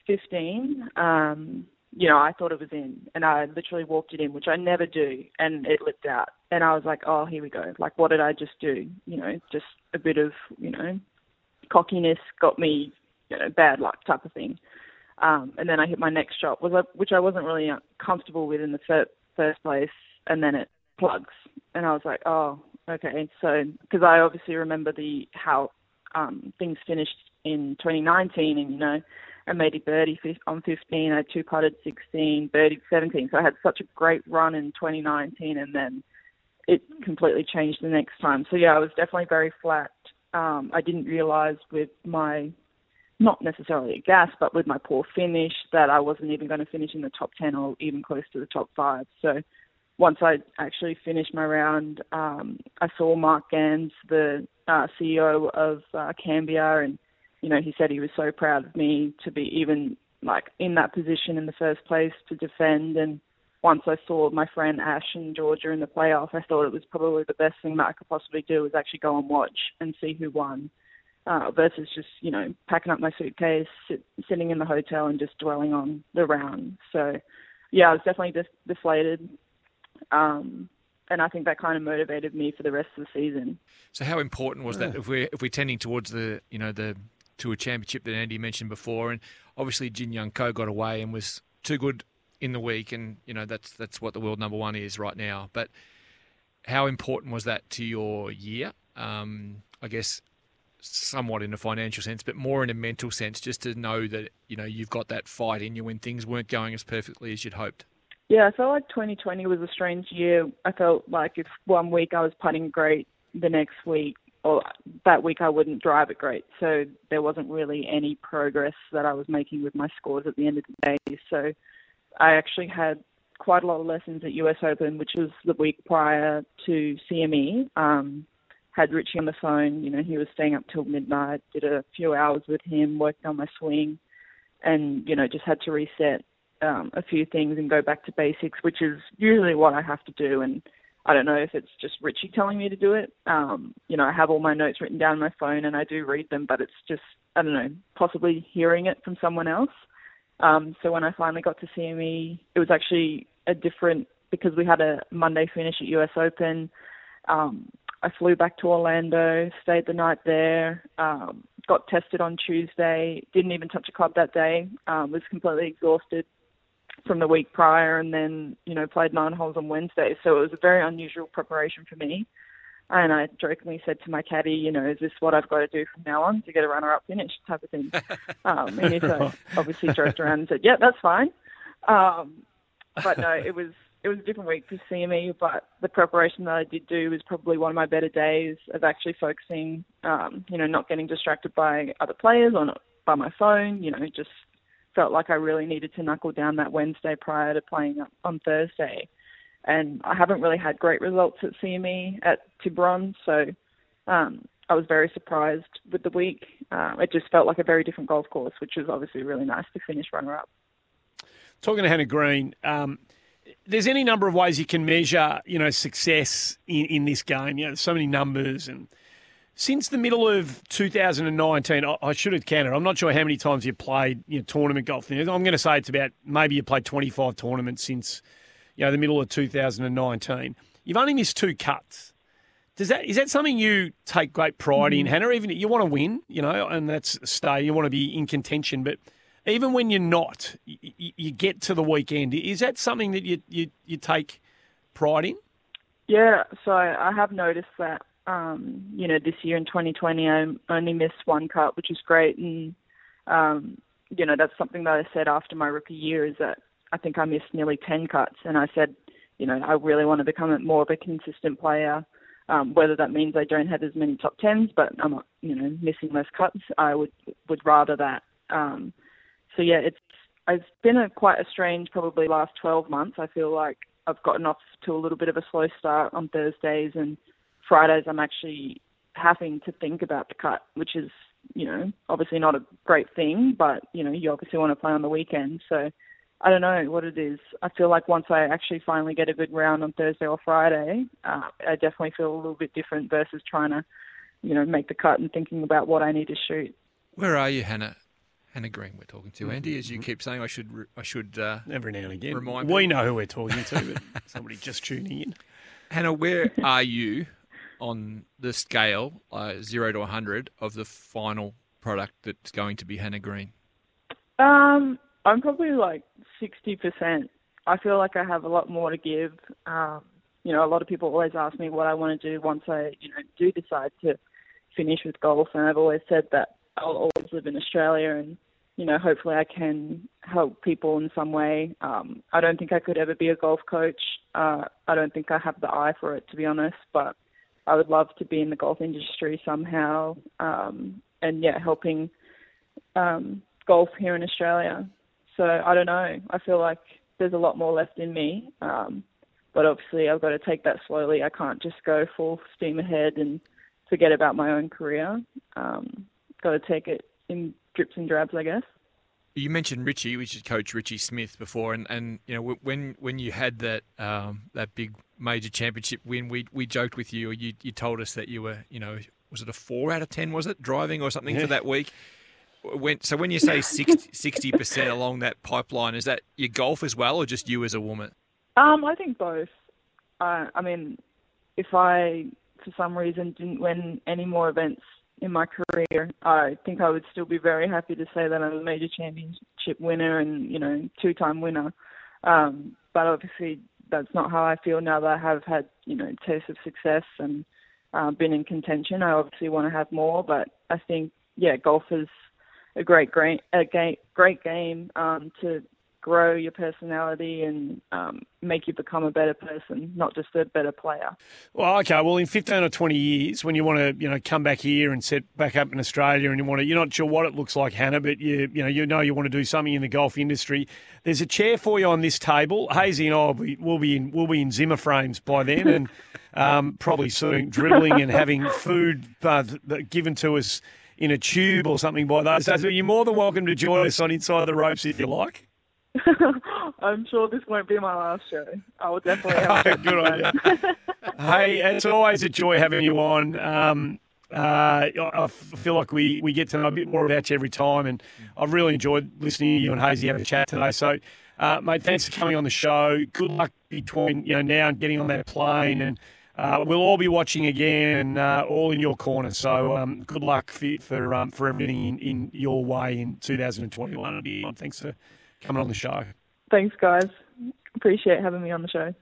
Speaker 4: 15, um, you know, I thought it was in, and I literally walked it in, which I never do, and it lipped out, and I was like, oh, here we go. Like, what did I just do? You know, just a bit of, you know, cockiness got me, you know, bad luck type of thing. Um, and then I hit my next shot, which I wasn't really uh, comfortable with in the fir- first place, and then it plugs, and I was like, oh, okay. So because I obviously remember the how um, things finished in 2019, and you know, I made a birdie on 15, I two putted 16, birdie 17. So I had such a great run in 2019, and then it completely changed the next time. So yeah, I was definitely very flat. Um, I didn't realize with my not necessarily a gas, but with my poor finish that I wasn't even going to finish in the top 10 or even close to the top five. So once I actually finished my round, um, I saw Mark Ganz, the uh, CEO of uh, Cambia, and you know he said he was so proud of me to be even like in that position in the first place to defend. And once I saw my friend Ash and Georgia in the playoff, I thought it was probably the best thing that I could possibly do was actually go and watch and see who won uh, versus just you know packing up my suitcase, sit, sitting in the hotel, and just dwelling on the round. So yeah, I was definitely deflated, um, and I think that kind of motivated me for the rest of the season.
Speaker 1: So how important was that if we're if we're tending towards the you know the tour championship that Andy mentioned before, and obviously Jin Young Ko got away and was too good in the week, and you know that's that's what the world number one is right now. But how important was that to your year? Um, I guess somewhat in a financial sense, but more in a mental sense, just to know that you know you've got that fight in you when things weren't going as perfectly as you'd hoped.
Speaker 4: Yeah, I felt like 2020 was a strange year. I felt like if one week I was putting great, the next week or that week I wouldn't drive it great. So there wasn't really any progress that I was making with my scores at the end of the day. So I actually had quite a lot of lessons at US Open, which was the week prior to CME. Um, had Richie on the phone. You know, he was staying up till midnight. Did a few hours with him, worked on my swing, and you know, just had to reset um, a few things and go back to basics, which is usually what I have to do. And I don't know if it's just Richie telling me to do it. Um, you know, I have all my notes written down on my phone and I do read them, but it's just I don't know, possibly hearing it from someone else. Um, so when I finally got to CME, it was actually a different because we had a Monday finish at US Open. Um, I flew back to Orlando, stayed the night there, um, got tested on Tuesday, didn't even touch a club that day, um, was completely exhausted from the week prior, and then, you know, played nine holes on Wednesday. So it was a very unusual preparation for me. And I jokingly said to my caddy, you know, is this what I've got to do from now on to get a runner-up finish type of thing? um, and he so obviously joked around and said, yeah, that's fine. Um, but no, it was it was a different week for CME, but the preparation that I did do was probably one of my better days of actually focusing, um, you know, not getting distracted by other players or not by my phone, you know, just felt like I really needed to knuckle down that Wednesday prior to playing on Thursday. And I haven't really had great results at CME at Tiburon, so um, I was very surprised with the week. Uh, it just felt like a very different golf course, which was obviously really nice to finish runner-up.
Speaker 3: Talking to Hannah Green, um, there's any number of ways you can measure, you know, success in, in this game. You know, there's so many numbers and since the middle of 2019, I, I should have counted. I'm not sure how many times you've played you know, tournament golf. I'm going to say it's about maybe you played 25 tournaments since you know the middle of 2019. You've only missed two cuts. Does that is that something you take great pride mm-hmm. in, Hannah? Even you want to win, you know, and that's stay. You want to be in contention, but even when you're not, you, you get to the weekend. Is that something that you you, you take pride in?
Speaker 4: Yeah, so I have noticed that um, you know, this year in 2020, I only missed one cut, which is great. And, um, you know, that's something that I said after my rookie year is that I think I missed nearly 10 cuts. And I said, you know, I really want to become more of a consistent player. Um, whether that means I don't have as many top tens, but I'm not, you know, missing less cuts. I would would rather that. Um, so yeah, it's it's been a quite a strange, probably last 12 months. I feel like I've gotten off to a little bit of a slow start on Thursdays and Fridays I'm actually having to think about the cut, which is, you know, obviously not a great thing, but, you know, you obviously want to play on the weekend. So I don't know what it is. I feel like once I actually finally get a good round on Thursday or Friday, uh, I definitely feel a little bit different versus trying to, you know, make the cut and thinking about what I need to shoot.
Speaker 1: Where are you, Hannah? Hannah Green, we're talking to Andy. As you keep saying, I should, I should uh,
Speaker 3: every now and again
Speaker 1: remind.
Speaker 3: We know who we're talking to, but somebody just tuning in.
Speaker 1: Hannah, where are you on the scale, uh, zero to 100, of the final product that's going to be Hannah Green?
Speaker 4: Um, I'm probably like 60%. I feel like I have a lot more to give. Um, you know, a lot of people always ask me what I want to do once I, you know, do decide to finish with golf, and I've always said that I'll always live in Australia, and you know, hopefully I can help people in some way. Um, I don't think I could ever be a golf coach. Uh, I don't think I have the eye for it, to be honest. But I would love to be in the golf industry somehow, um, and yeah, helping um, golf here in Australia. So I don't know. I feel like there's a lot more left in me, um, but obviously I've got to take that slowly. I can't just go full steam ahead and forget about my own career. Um, got to take it in drips and drabs, I guess
Speaker 1: you mentioned Richie, which is Coach Richie Smith before, and, and you know when when you had that um, that big major championship win, we we joked with you, you you told us that you were you know was it a four out of ten was it driving or something yeah. for that week. When, so when you say 60 percent along that pipeline, is that your golf as well, or just you as a woman?
Speaker 4: Um, I think both. Uh, I mean, if I for some reason didn't win any more events in my career, I think I would still be very happy to say that I'm a major championship winner and you know two-time winner. Um, but obviously, that's not how I feel now that I have had you know tastes of success and uh, been in contention. I obviously want to have more, but I think yeah, golf is a great, great, a great game um, to grow your personality and um, make you become a better person, not just a better player.
Speaker 3: Well, okay. Well, in 15 or 20 years, when you want to, you know, come back here and set back up in Australia, and you want to, you're not sure what it looks like, Hannah, but you, you know, you know, you want to do something in the golf industry. There's a chair for you on this table. Hazy and I will be, will be in, will be in Zimmer frames by then, and um, probably soon dribbling and having food uh, given to us in a tube or something by those days. So you're more than welcome to join us on Inside the Ropes if you like.
Speaker 4: I'm sure this won't be my last show. I will definitely have a
Speaker 3: Good on you. hey, it's always a joy having you on. Um, uh, I feel like we, we get to know a bit more about you every time, and I've really enjoyed listening to you and Hazy have a chat today. So, uh, mate, thanks for coming on the show. Good luck between you know now and getting on that plane, and uh, we'll all be watching again, and uh, all in your corner. So, um, good luck for for, um, for everything in, in, your way in 2021. Thanks for coming on the show.
Speaker 4: Thanks, guys. Appreciate having me on the show.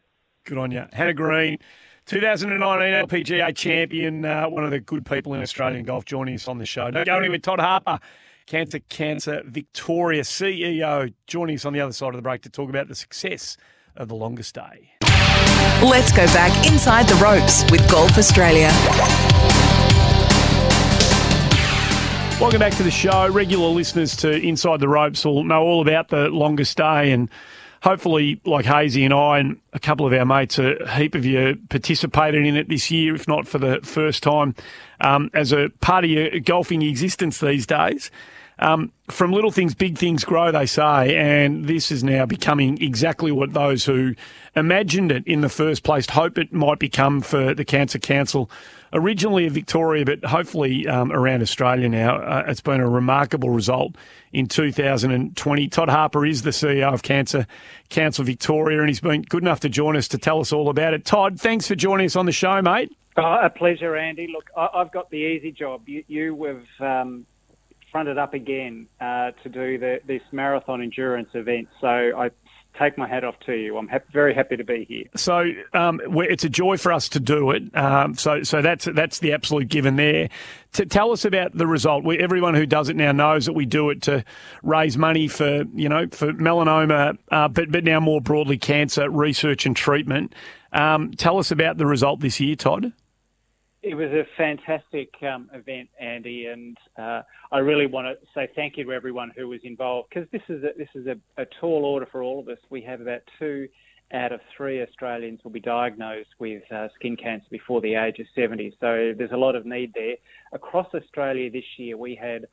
Speaker 3: Good on you. Hannah Green, 2019 LPGA champion, uh, one of the good people in Australian golf, joining us on the show. Don't go anywhere. With Todd Harper, Cancer Cancer Victoria CEO, joining us on the other side of the break to talk about the success of the longest day.
Speaker 2: Let's go back inside the ropes with Golf Australia.
Speaker 3: Welcome back to the show. Regular listeners to Inside the Ropes will know all about the longest day and hopefully, like Hazy and I and a couple of our mates, a heap of you participated in it this year, if not for the first time, um, as a part of your golfing existence these days. Um, from little things, big things grow, they say, and this is now becoming exactly what those who imagined it in the first place hope it might become for the Cancer Council. Originally of Victoria, but hopefully um, around Australia now. Uh, it's been a remarkable result in 2020. Todd Harper is the CEO of Cancer Council Victoria, and he's been good enough to join us to tell us all about it. Todd, thanks for joining us on the show, mate.
Speaker 5: Oh, a pleasure, Andy. Look, I, have got the easy job. You, you have um, fronted up again uh, to do the, this marathon endurance event, so I take my hat off to you. I'm very happy to be here.
Speaker 3: So um, it's a joy for us to do it. Um, so so that's that's the absolute given there. To tell us about the result. We, everyone who does it now knows that we do it to raise money for you know for melanoma, uh, but but now more broadly cancer research and treatment. Um, tell us about the result this year, Todd.
Speaker 5: It was a fantastic um, event, Andy, and uh, I really want to say thank you to everyone who was involved because this is a, this is a, a, tall order for all of us. We have about two out of three Australians will be diagnosed with uh, skin cancer before the age of 70, so there's a lot of need there. Across Australia this year, we had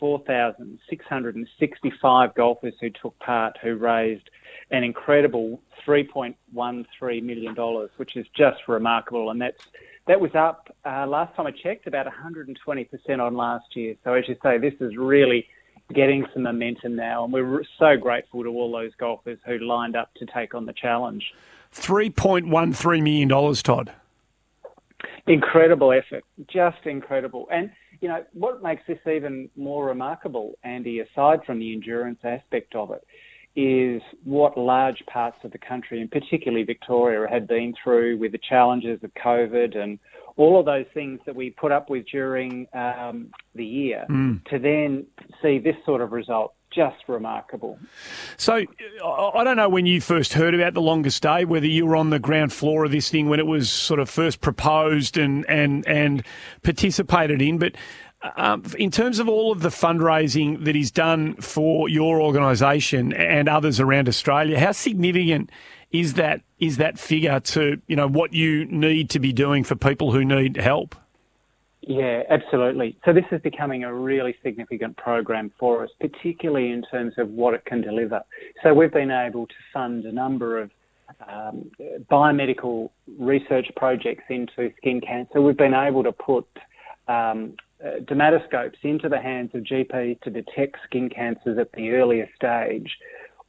Speaker 5: 4,665 golfers who took part, who raised an incredible $3.13 million, which is just remarkable, and that's that was up uh, last time I checked about 120% on last year. So as you say, this is really getting some momentum now, and we're so grateful to all those golfers who lined up to take on the challenge.
Speaker 3: $3.13 million, Todd.
Speaker 5: Incredible effort, just incredible. And, you know, what makes this even more remarkable, Andy, aside from the endurance aspect of it, is what large parts of the country, and particularly Victoria, had been through with the challenges of COVID and all of those things that we put up with during um, the year, mm. to then see this sort of result. Just remarkable.
Speaker 3: So, I don't know when you first heard about the longest day, whether you were on the ground floor of this thing when it was sort of first proposed and and and participated in, but um, in terms of all of the fundraising that is done for your organisation and others around Australia, how significant is that is that figure to you know what you need to be doing for people who need help?
Speaker 5: Yeah, absolutely. So this is becoming a really significant program for us, particularly in terms of what it can deliver. So we've been able to fund a number of um, biomedical research projects into skin cancer. We've been able to put um, uh, dermatoscopes into the hands of GPs to detect skin cancers at the earlier stage.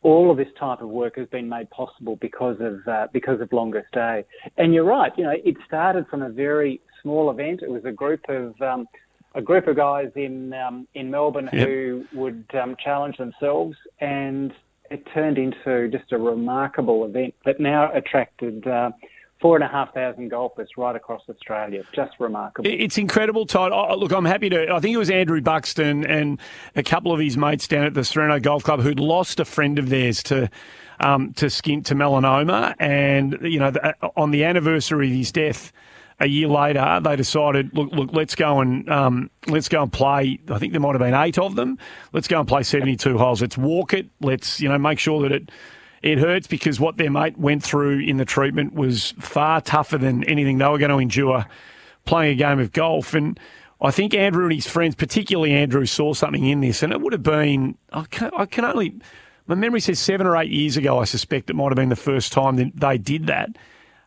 Speaker 5: All of this type of work has been made possible because of uh, because of longest day. And you're right, you know, it started from a very small event. It was a group of um, a group of guys in um, in Melbourne yep. who would um, challenge themselves, and it turned into just a remarkable event that now attracted uh, four and a half thousand golfers right across Australia. Just remarkable.
Speaker 3: It's incredible, Todd. Oh, look, I'm happy to. I think it was Andrew Buxton and a couple of his mates down at the Sorrento Golf Club who'd lost a friend of theirs to. Um, to skin to melanoma, and you know, the, on the anniversary of his death, a year later, they decided, look, look, let's go and um, let's go and play. I think there might have been eight of them. Let's go and play seventy-two holes. Let's walk it. Let's you know make sure that it it hurts because what their mate went through in the treatment was far tougher than anything they were going to endure playing a game of golf. And I think Andrew and his friends, particularly Andrew, saw something in this, and it would have been I can, I can only my memory says seven or eight years ago. I suspect it might have been the first time that they did that.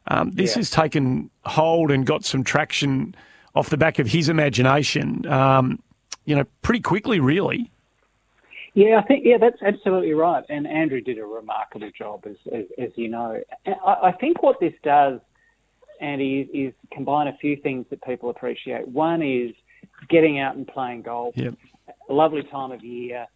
Speaker 3: Um, this yeah. has taken hold and got some traction off the back of his imagination. Um, you know, pretty quickly, really.
Speaker 5: Yeah, I think yeah, that's absolutely right. And Andrew did a remarkable job, as as, as you know. I, I, think what this does, Andy, is, is, combine a few things that people appreciate. One is getting out and playing golf.
Speaker 3: Yep.
Speaker 5: A lovely time of year.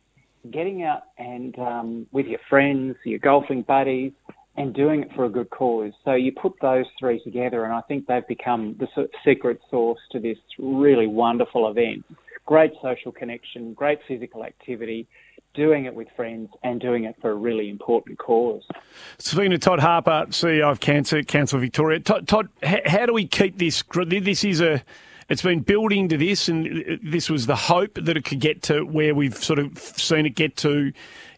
Speaker 5: Getting out and um, with your friends, your golfing buddies, and doing it for a good cause. So you put those three together, and I think they've become the secret sauce to this really wonderful event. Great social connection, great physical activity, doing it with friends and doing it for a really important cause.
Speaker 3: Speaking to Todd Harper, CEO of Cancer Council Victoria, Todd, Todd, how do we keep this? This is a it's been building to this, and this was the hope that it could get to where we've sort of seen it get to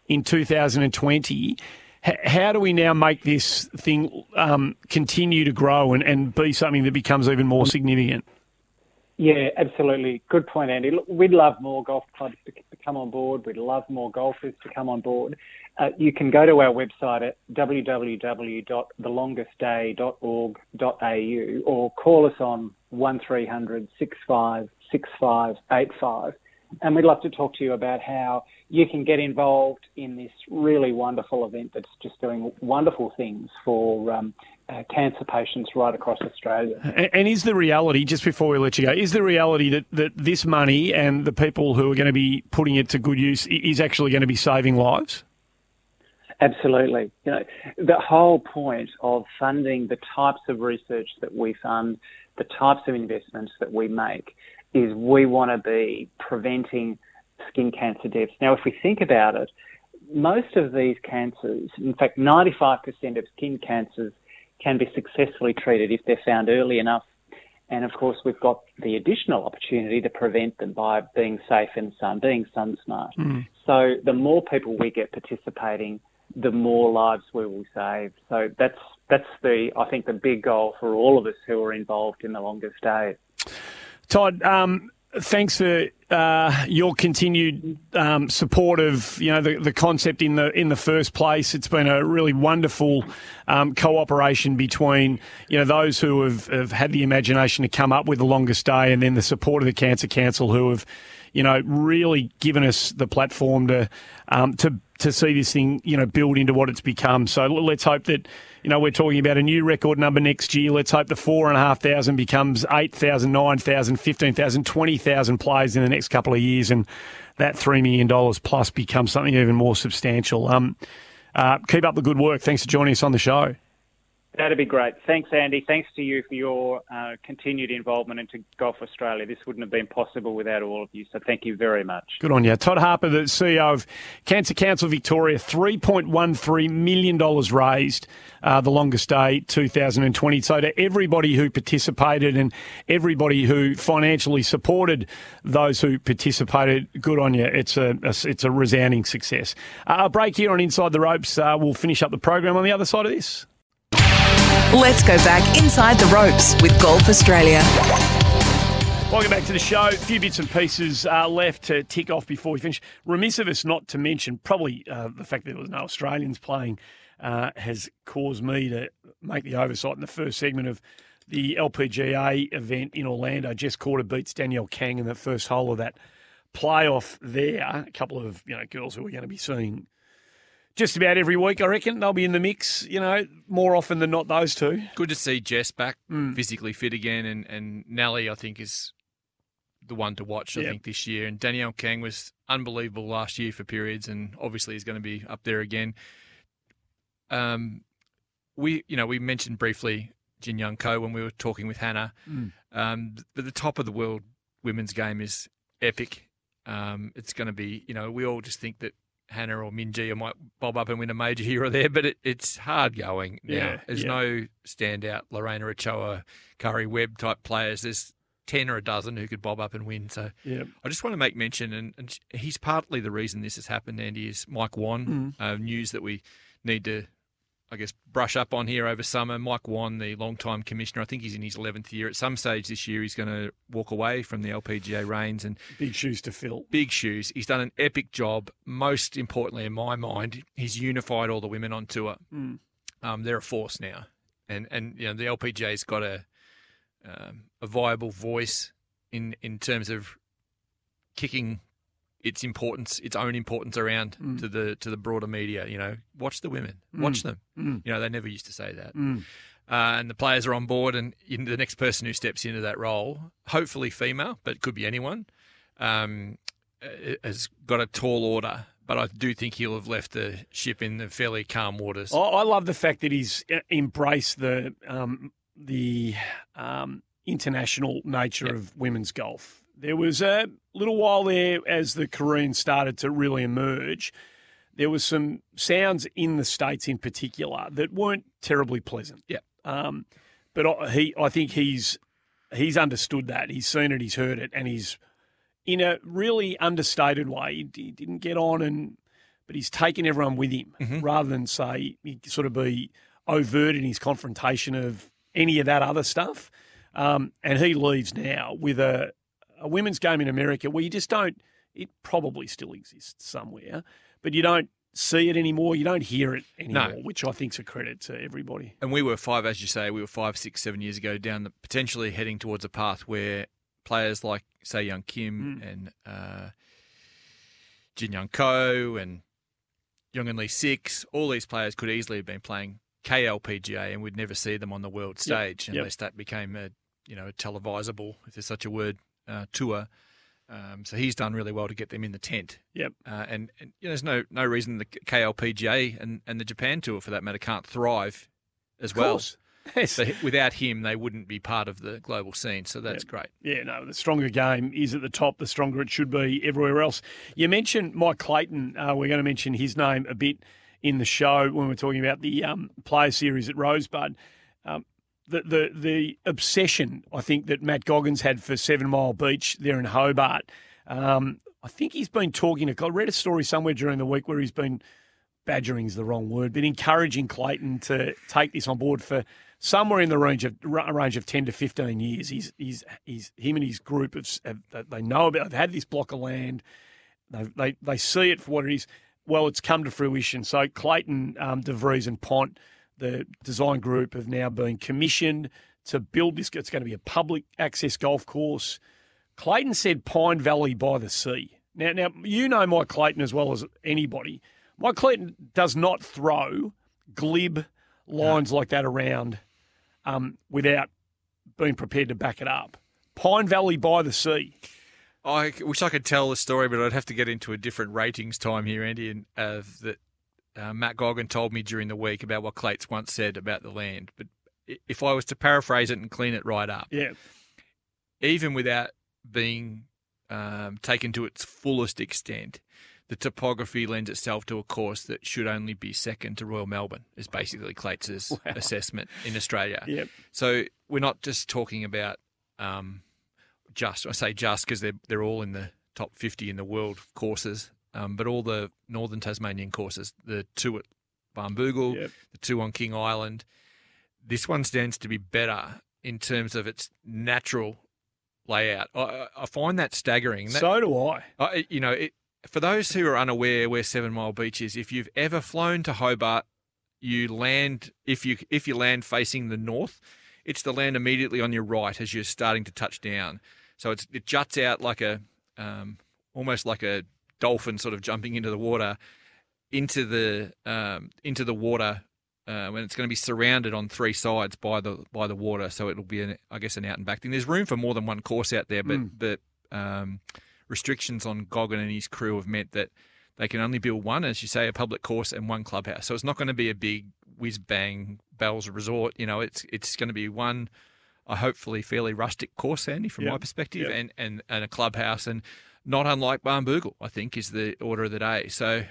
Speaker 3: in 2020. How do we now make this thing um, continue to grow and, and be something that becomes even more significant?
Speaker 5: Yeah, absolutely. Good point, Andy. Look, we'd love more golf clubs to, to come on board. We'd love more golfers to come on board. Uh, you can go to our website at www.thelongestday.org.au or call us on 1300 65 6585 and we'd love to talk to you about how you can get involved in this really wonderful event that's just doing wonderful things for um, uh, cancer patients right across Australia.
Speaker 3: And, and, is the reality, just before we let you go, is the reality that, that this money and the people who are going to be putting it to good use is actually going to be saving lives?
Speaker 5: Absolutely. You know, the whole point of funding the types of research that we fund, the types of investments that we make, is we want to be preventing skin cancer deaths. Now, if we think about it, most of these cancers, in fact, 95% of skin cancers can be successfully treated if they're found early enough. And of course, we've got the additional opportunity to prevent them by being safe in the sun, being sun smart. Mm. So the more people we get participating, the more lives we will save. So that's that's the I think the big goal for all of us who are involved in the longest day.
Speaker 3: Todd, um, thanks for uh, your continued um, support of you know the, the concept in the in the first place. It's been a really wonderful um, cooperation between you know those who have, have had the imagination to come up with the longest day, and then the support of the Cancer Council who have you know really given us the platform to um, to to see this thing you know build into what it's become. So let's hope that you know, we're talking about a new record number next year. Let's hope the 4,500 becomes 8,000, 9,000, 15,000, 20,000 players in the next couple of years, and that $3 million plus becomes something even more substantial. Um, uh, keep up the good work. Thanks for joining us on the show.
Speaker 5: That'd be great. Thanks, Andy. Thanks to you for your uh, continued involvement into Golf Australia. This wouldn't have been possible without all of you, so thank you very much.
Speaker 3: Good on you. Todd Harper, the CEO of Cancer Council Victoria, $3.13 million raised, uh, the longest day, 2020. So to everybody who participated and everybody who financially supported those who participated, good on you. It's a, a it's a resounding success. Uh, a break here on Inside the Ropes. Uh, we'll finish up the program on the other side of this.
Speaker 2: Let's go back inside the ropes with Golf Australia.
Speaker 3: Welcome back to the show. A few bits and pieces uh, left to tick off before we finish. Remiss of us not to mention probably uh, the fact that there was no Australians playing uh, has caused me to make the oversight in the first segment of the LPGA event in Orlando. Jess Korda beats Danielle Kang in the first hole of that playoff there. A couple of you know girls who we're going to be seeing just about every week, I reckon. They'll be in the mix, you know, more often than not, those two.
Speaker 1: Good to see Jess back mm. physically fit again. And, and Nelly, I think, is the one to watch, I yep. think, this year. And Danielle Kang was unbelievable last year for periods and obviously is going to be up there again. Um, we, you know, we mentioned briefly Jin Young Ko when we were talking with Hannah. Mm. Um, but the top of the world women's game is epic. Um, it's going to be, you know, we all just think that Hannah or Minjee might bob up and win a major here or there, but it, it's hard going now. Yeah, There's yeah. no standout Lorena Ochoa, Karrie Webb type players. There's 10 or a dozen who could bob up and win. So
Speaker 3: yep.
Speaker 1: I just want to make mention, and, and, he's partly the reason this has happened, Andy, is Mike Whan, mm. uh, news that we need to I guess, brush up on here over summer. Mike Whan, the long-time commissioner, I think he's in his 11th year. At some stage this year, he's going to walk away from the LPGA reins. and
Speaker 3: Big shoes to fill.
Speaker 1: Big shoes. He's done an epic job. Most importantly, in my mind, he's unified all the women on tour. Mm. Um, they're a force now. And, and you know, the LPGA's got a, um, a viable voice in, in terms of kicking its importance, its own importance around mm. to the to the broader media. You know, watch the women, mm. watch them. Mm. You know, they never used to say that. Mm. Uh, and the players are on board, and the next person who steps into that role, hopefully female, but could be anyone, um, uh, has got a tall order. But I do think he'll have left the ship in the fairly calm waters.
Speaker 3: I love the fact that he's uh, embraced the um, the um, international nature yep. of women's golf there was a little while there as the Koreans started to really emerge. There was some sounds in the states, in particular, that weren't terribly pleasant.
Speaker 1: Yeah.
Speaker 3: Um, but he, I think he's he's understood that. He's seen it. He's heard it, and he's in a really understated way. He, didn't get on, and but he's taken everyone with him mm-hmm. rather than say he sort of be overt in his confrontation of any of that other stuff. Um, and he leaves now with a, a women's game in America where you just don't, it probably still exists somewhere, but you don't see it anymore. You don't hear it anymore,
Speaker 1: No.
Speaker 3: which I think's a credit to everybody.
Speaker 1: And we were five, as you say, we were five, six, seven years ago down the potentially heading towards a path where players like, say, Young Kim
Speaker 3: Mm.
Speaker 1: and uh, Jin Young Ko and Young and Lee Six, all these players could easily have been playing KLPGA and we'd never see them on the world stage
Speaker 3: Yep.
Speaker 1: unless that became a, you know, a televisable, if there's such a word, uh, tour. Um, so he's done really well to get them in the tent.
Speaker 3: Yep.
Speaker 1: Uh, and, and you know, there's no no reason the KLPGA and, and the Japan tour, for that matter, can't thrive as
Speaker 3: Of
Speaker 1: well.
Speaker 3: course. Yes.
Speaker 1: So without him, they wouldn't be part of the global scene. So that's
Speaker 3: Yeah.
Speaker 1: great.
Speaker 3: Yeah, no, the stronger game is at the top, the stronger it should be everywhere else. You mentioned Mike Clayton. Uh, we're going to mention his name a bit in the show when we're talking about the um, player series at Rosebud. Um, the, the the obsession I think that Matt Goggins had for Seven Mile Beach there in Hobart. Um, I think he's been talking. To, I read a story somewhere during the week where he's been badgering's the wrong word, but encouraging Clayton to take this on board for somewhere in the range of a range of ten to fifteen years. He's he's he's him and his group of have, they know about. They've had this block of land. They they they see it for what it is. Well, it's come to fruition. So Clayton, um, DeVries, and Pont, the design group, have now been commissioned to build this. It's going to be a public access golf course. Clayton said Pine Valley by the sea. Now, now you know Mike Clayton as well as anybody. Mike Clayton does not throw glib lines like that around um, without being prepared to back it up. Pine Valley by the sea.
Speaker 1: I wish I could tell the story, but I'd have to get into a different ratings time here, Andy. And uh, that uh, Matt Goggin told me during the week about what Clates once said about the land. But if I was to paraphrase it and clean it right up,
Speaker 3: Yeah,
Speaker 1: even without being um, taken to its fullest extent, the topography lends itself to a course that should only be second to Royal Melbourne, is basically Clates' assessment in Australia.
Speaker 3: Yep.
Speaker 1: So we're not just talking about um, just, I say just because they're, they're all in the top 50 in the world courses, um, but all the northern Tasmanian courses, the two at Barnbougle,
Speaker 3: Yep.
Speaker 1: the two on King Island, this one stands to be better in terms of its natural layout. I- I, find that staggering. That,
Speaker 3: so do I.
Speaker 1: I, you know, it, for those who are unaware where Seven Mile Beach is, if you've ever flown to Hobart, you land if you if you land facing the north, it's the land immediately on your right as you're starting to touch down. So it's it juts out like a um, almost like a dolphin sort of jumping into the water into the um, into the water uh, when it's going to be surrounded on three sides by the by the water. So it'll be an I guess an out and back thing. There's room for more than one course out there, but
Speaker 3: Mm.
Speaker 1: but um, restrictions on Goggin and his crew have meant that they can only build one, as you say, a public course and one clubhouse. So it's not going to be a big whiz bang bells resort. You know, it's it's going to be one, a hopefully fairly rustic course, Andy, from my perspective,
Speaker 3: Yep.
Speaker 1: and, and and a clubhouse, and not unlike Barnbougle, I think, is the order of the day. So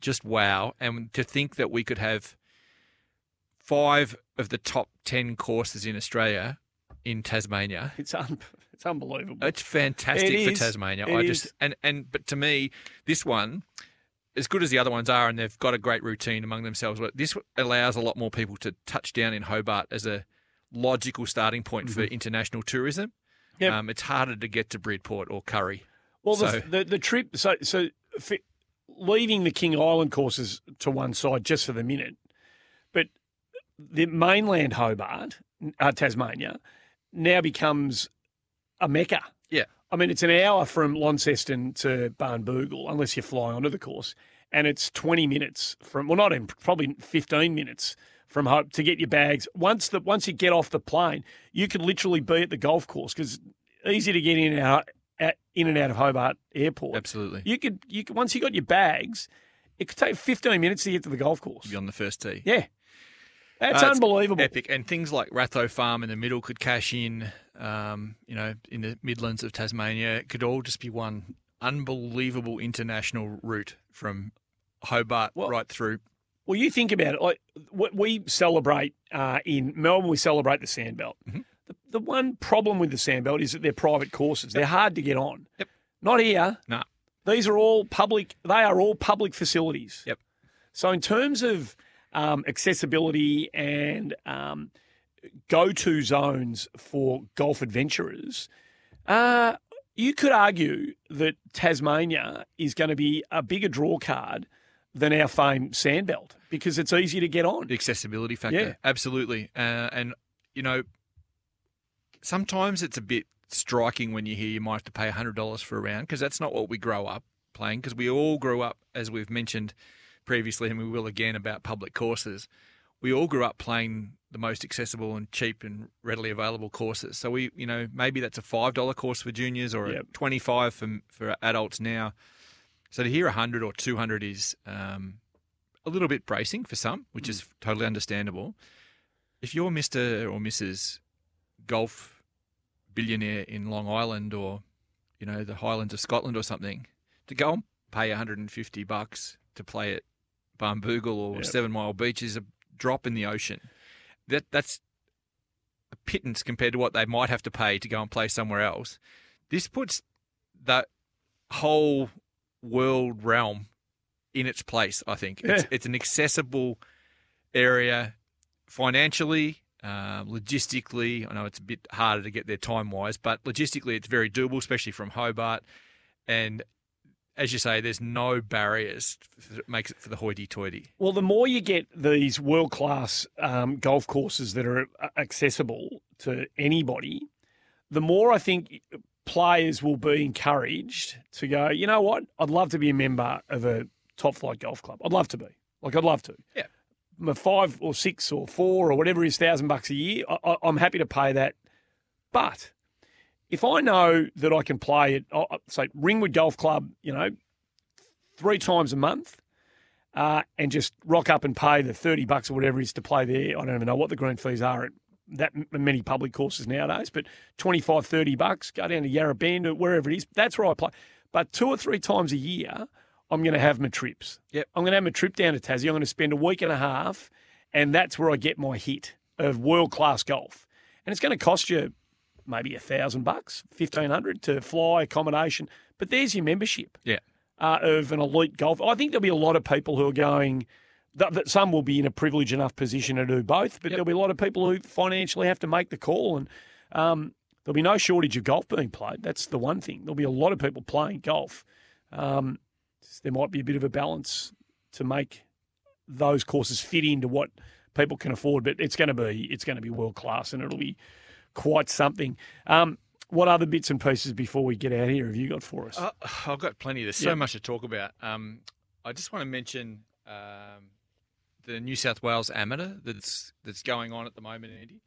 Speaker 1: just wow, and to think that we could have five of the top ten courses in Australia in Tasmania
Speaker 3: It's un- it's unbelievable.
Speaker 1: it's fantastic
Speaker 3: It
Speaker 1: for
Speaker 3: is.
Speaker 1: Tasmania.
Speaker 3: It
Speaker 1: I
Speaker 3: is.
Speaker 1: just and and but to me, this one, as good as the other ones are, and they've got a great routine among themselves. But this allows a lot more people to touch down in Hobart as a logical starting point for international tourism.
Speaker 3: Mm-hmm. Yep.
Speaker 1: Um, it's harder to get to Bridport or Currie.
Speaker 3: Well, the,
Speaker 1: So-
Speaker 3: the the trip. So so leaving the King Island courses to one side just for the minute, but the mainland Hobart, uh, Tasmania, now becomes a mecca.
Speaker 1: Yeah.
Speaker 3: I mean, it's an hour from Launceston to Barnbougle, unless you fly onto the course, and it's twenty minutes from. Well, not even probably fifteen minutes from Hope to get your bags. Once the once you get off the plane, you could literally be at the golf course because easy to get in and out, at, in and out of Hobart Airport.
Speaker 1: Absolutely,
Speaker 3: You could you could once you got your bags, it could take fifteen minutes to get to the golf course.
Speaker 1: be on the first tee.
Speaker 3: Yeah, that's
Speaker 1: Uh,
Speaker 3: unbelievable.
Speaker 1: Epic, and things like Ratho Farm in the middle could cash in. Um, you know, in the Midlands of Tasmania, it could all just be one unbelievable international route from Hobart
Speaker 3: Well-
Speaker 1: right through.
Speaker 3: Well, you think about it. Like we celebrate uh, in Melbourne, we celebrate the Sandbelt.
Speaker 1: Mm-hmm.
Speaker 3: The, the one problem with the Sandbelt is that they're private courses. They're hard to get on.
Speaker 1: Yep.
Speaker 3: Not here.
Speaker 1: No.
Speaker 3: These are all public. They are all public facilities.
Speaker 1: Yep.
Speaker 3: So in terms of um, accessibility and um, go-to zones for golf adventurers, uh, you could argue that Tasmania is going to be a bigger draw card than our famed Sandbelt because it's easy to get on.
Speaker 1: The accessibility factor,
Speaker 3: Yeah.
Speaker 1: absolutely. Uh, and you know, sometimes it's a bit striking when you hear you might have to pay hundred dollars for a round because that's not what we grow up playing. Because we all grew up, as we've mentioned previously, and we will again about public courses. We all grew up playing the most accessible and cheap and readily available courses. So we, you know, maybe that's a five dollar course for juniors or
Speaker 3: Yep.
Speaker 1: a twenty five for for adults now. So to hear a hundred or two hundred is um, a little bit bracing for some, which is totally understandable. If you're Mister or Mrs. Golf billionaire in Long Island or you know the Highlands of Scotland or something, to go and pay 150 bucks to play at Barnbougle or
Speaker 3: Yep.
Speaker 1: Seven Mile Beach is a drop in the ocean. That that's a pittance compared to what they might have to pay to go and play somewhere else. This puts that whole world realm in its place. I think it's,
Speaker 3: Yeah.
Speaker 1: it's an accessible area financially, uh, logistically. I know it's a bit harder to get there time wise, but logistically, it's very doable, especially from Hobart. And as you say, there's no barriers that makes it for the hoity-toity.
Speaker 3: Well, the more you get these world class um, golf courses that are accessible to anybody, the more I think players will be encouraged to go, you know what? I'd love to be a member of a top flight golf club. I'd love to be. Like, I'd love to.
Speaker 1: Yeah.
Speaker 3: Five or six or four or whatever is thousand bucks a year, I, I'm happy to pay that. But if I know that I can play at, uh, say, Ringwood Golf Club, you know, three times a month, uh, and just rock up and pay the 30 bucks or whatever it is to play there. I don't even know what the green fees are at that many public courses nowadays, but 25, 30 bucks, go down to Yarra Bend or wherever it is. That's where I play. But two or three times a year, I'm going to have my trips.
Speaker 1: Yep.
Speaker 3: I'm going to have my trip down to Tassie. I'm going to spend a week and a half, and that's where I get my hit of world class golf. And it's going to cost you maybe a thousand bucks, fifteen hundred to fly, accommodation. But there's your membership
Speaker 1: Yeah.
Speaker 3: uh, of an elite golf. I think there'll be a lot of people who are going. That, that some will be in a privileged enough position to do both, but
Speaker 1: Yep.
Speaker 3: there'll be a lot of people who financially have to make the call, and um, there'll be no shortage of golf being played. That's the one thing. There'll be a lot of people playing golf. Um, there might be a bit of a balance to make those courses fit into what people can afford, but it's going to be it's going to be world class, and it'll be quite something. Um, what other bits and pieces before we get out here have you got for us?
Speaker 1: Uh, I've got plenty. There's so
Speaker 3: Yeah.
Speaker 1: much to talk about. Um, I just want to mention um, the New South Wales Amateur that's that's going on at the moment, Andy.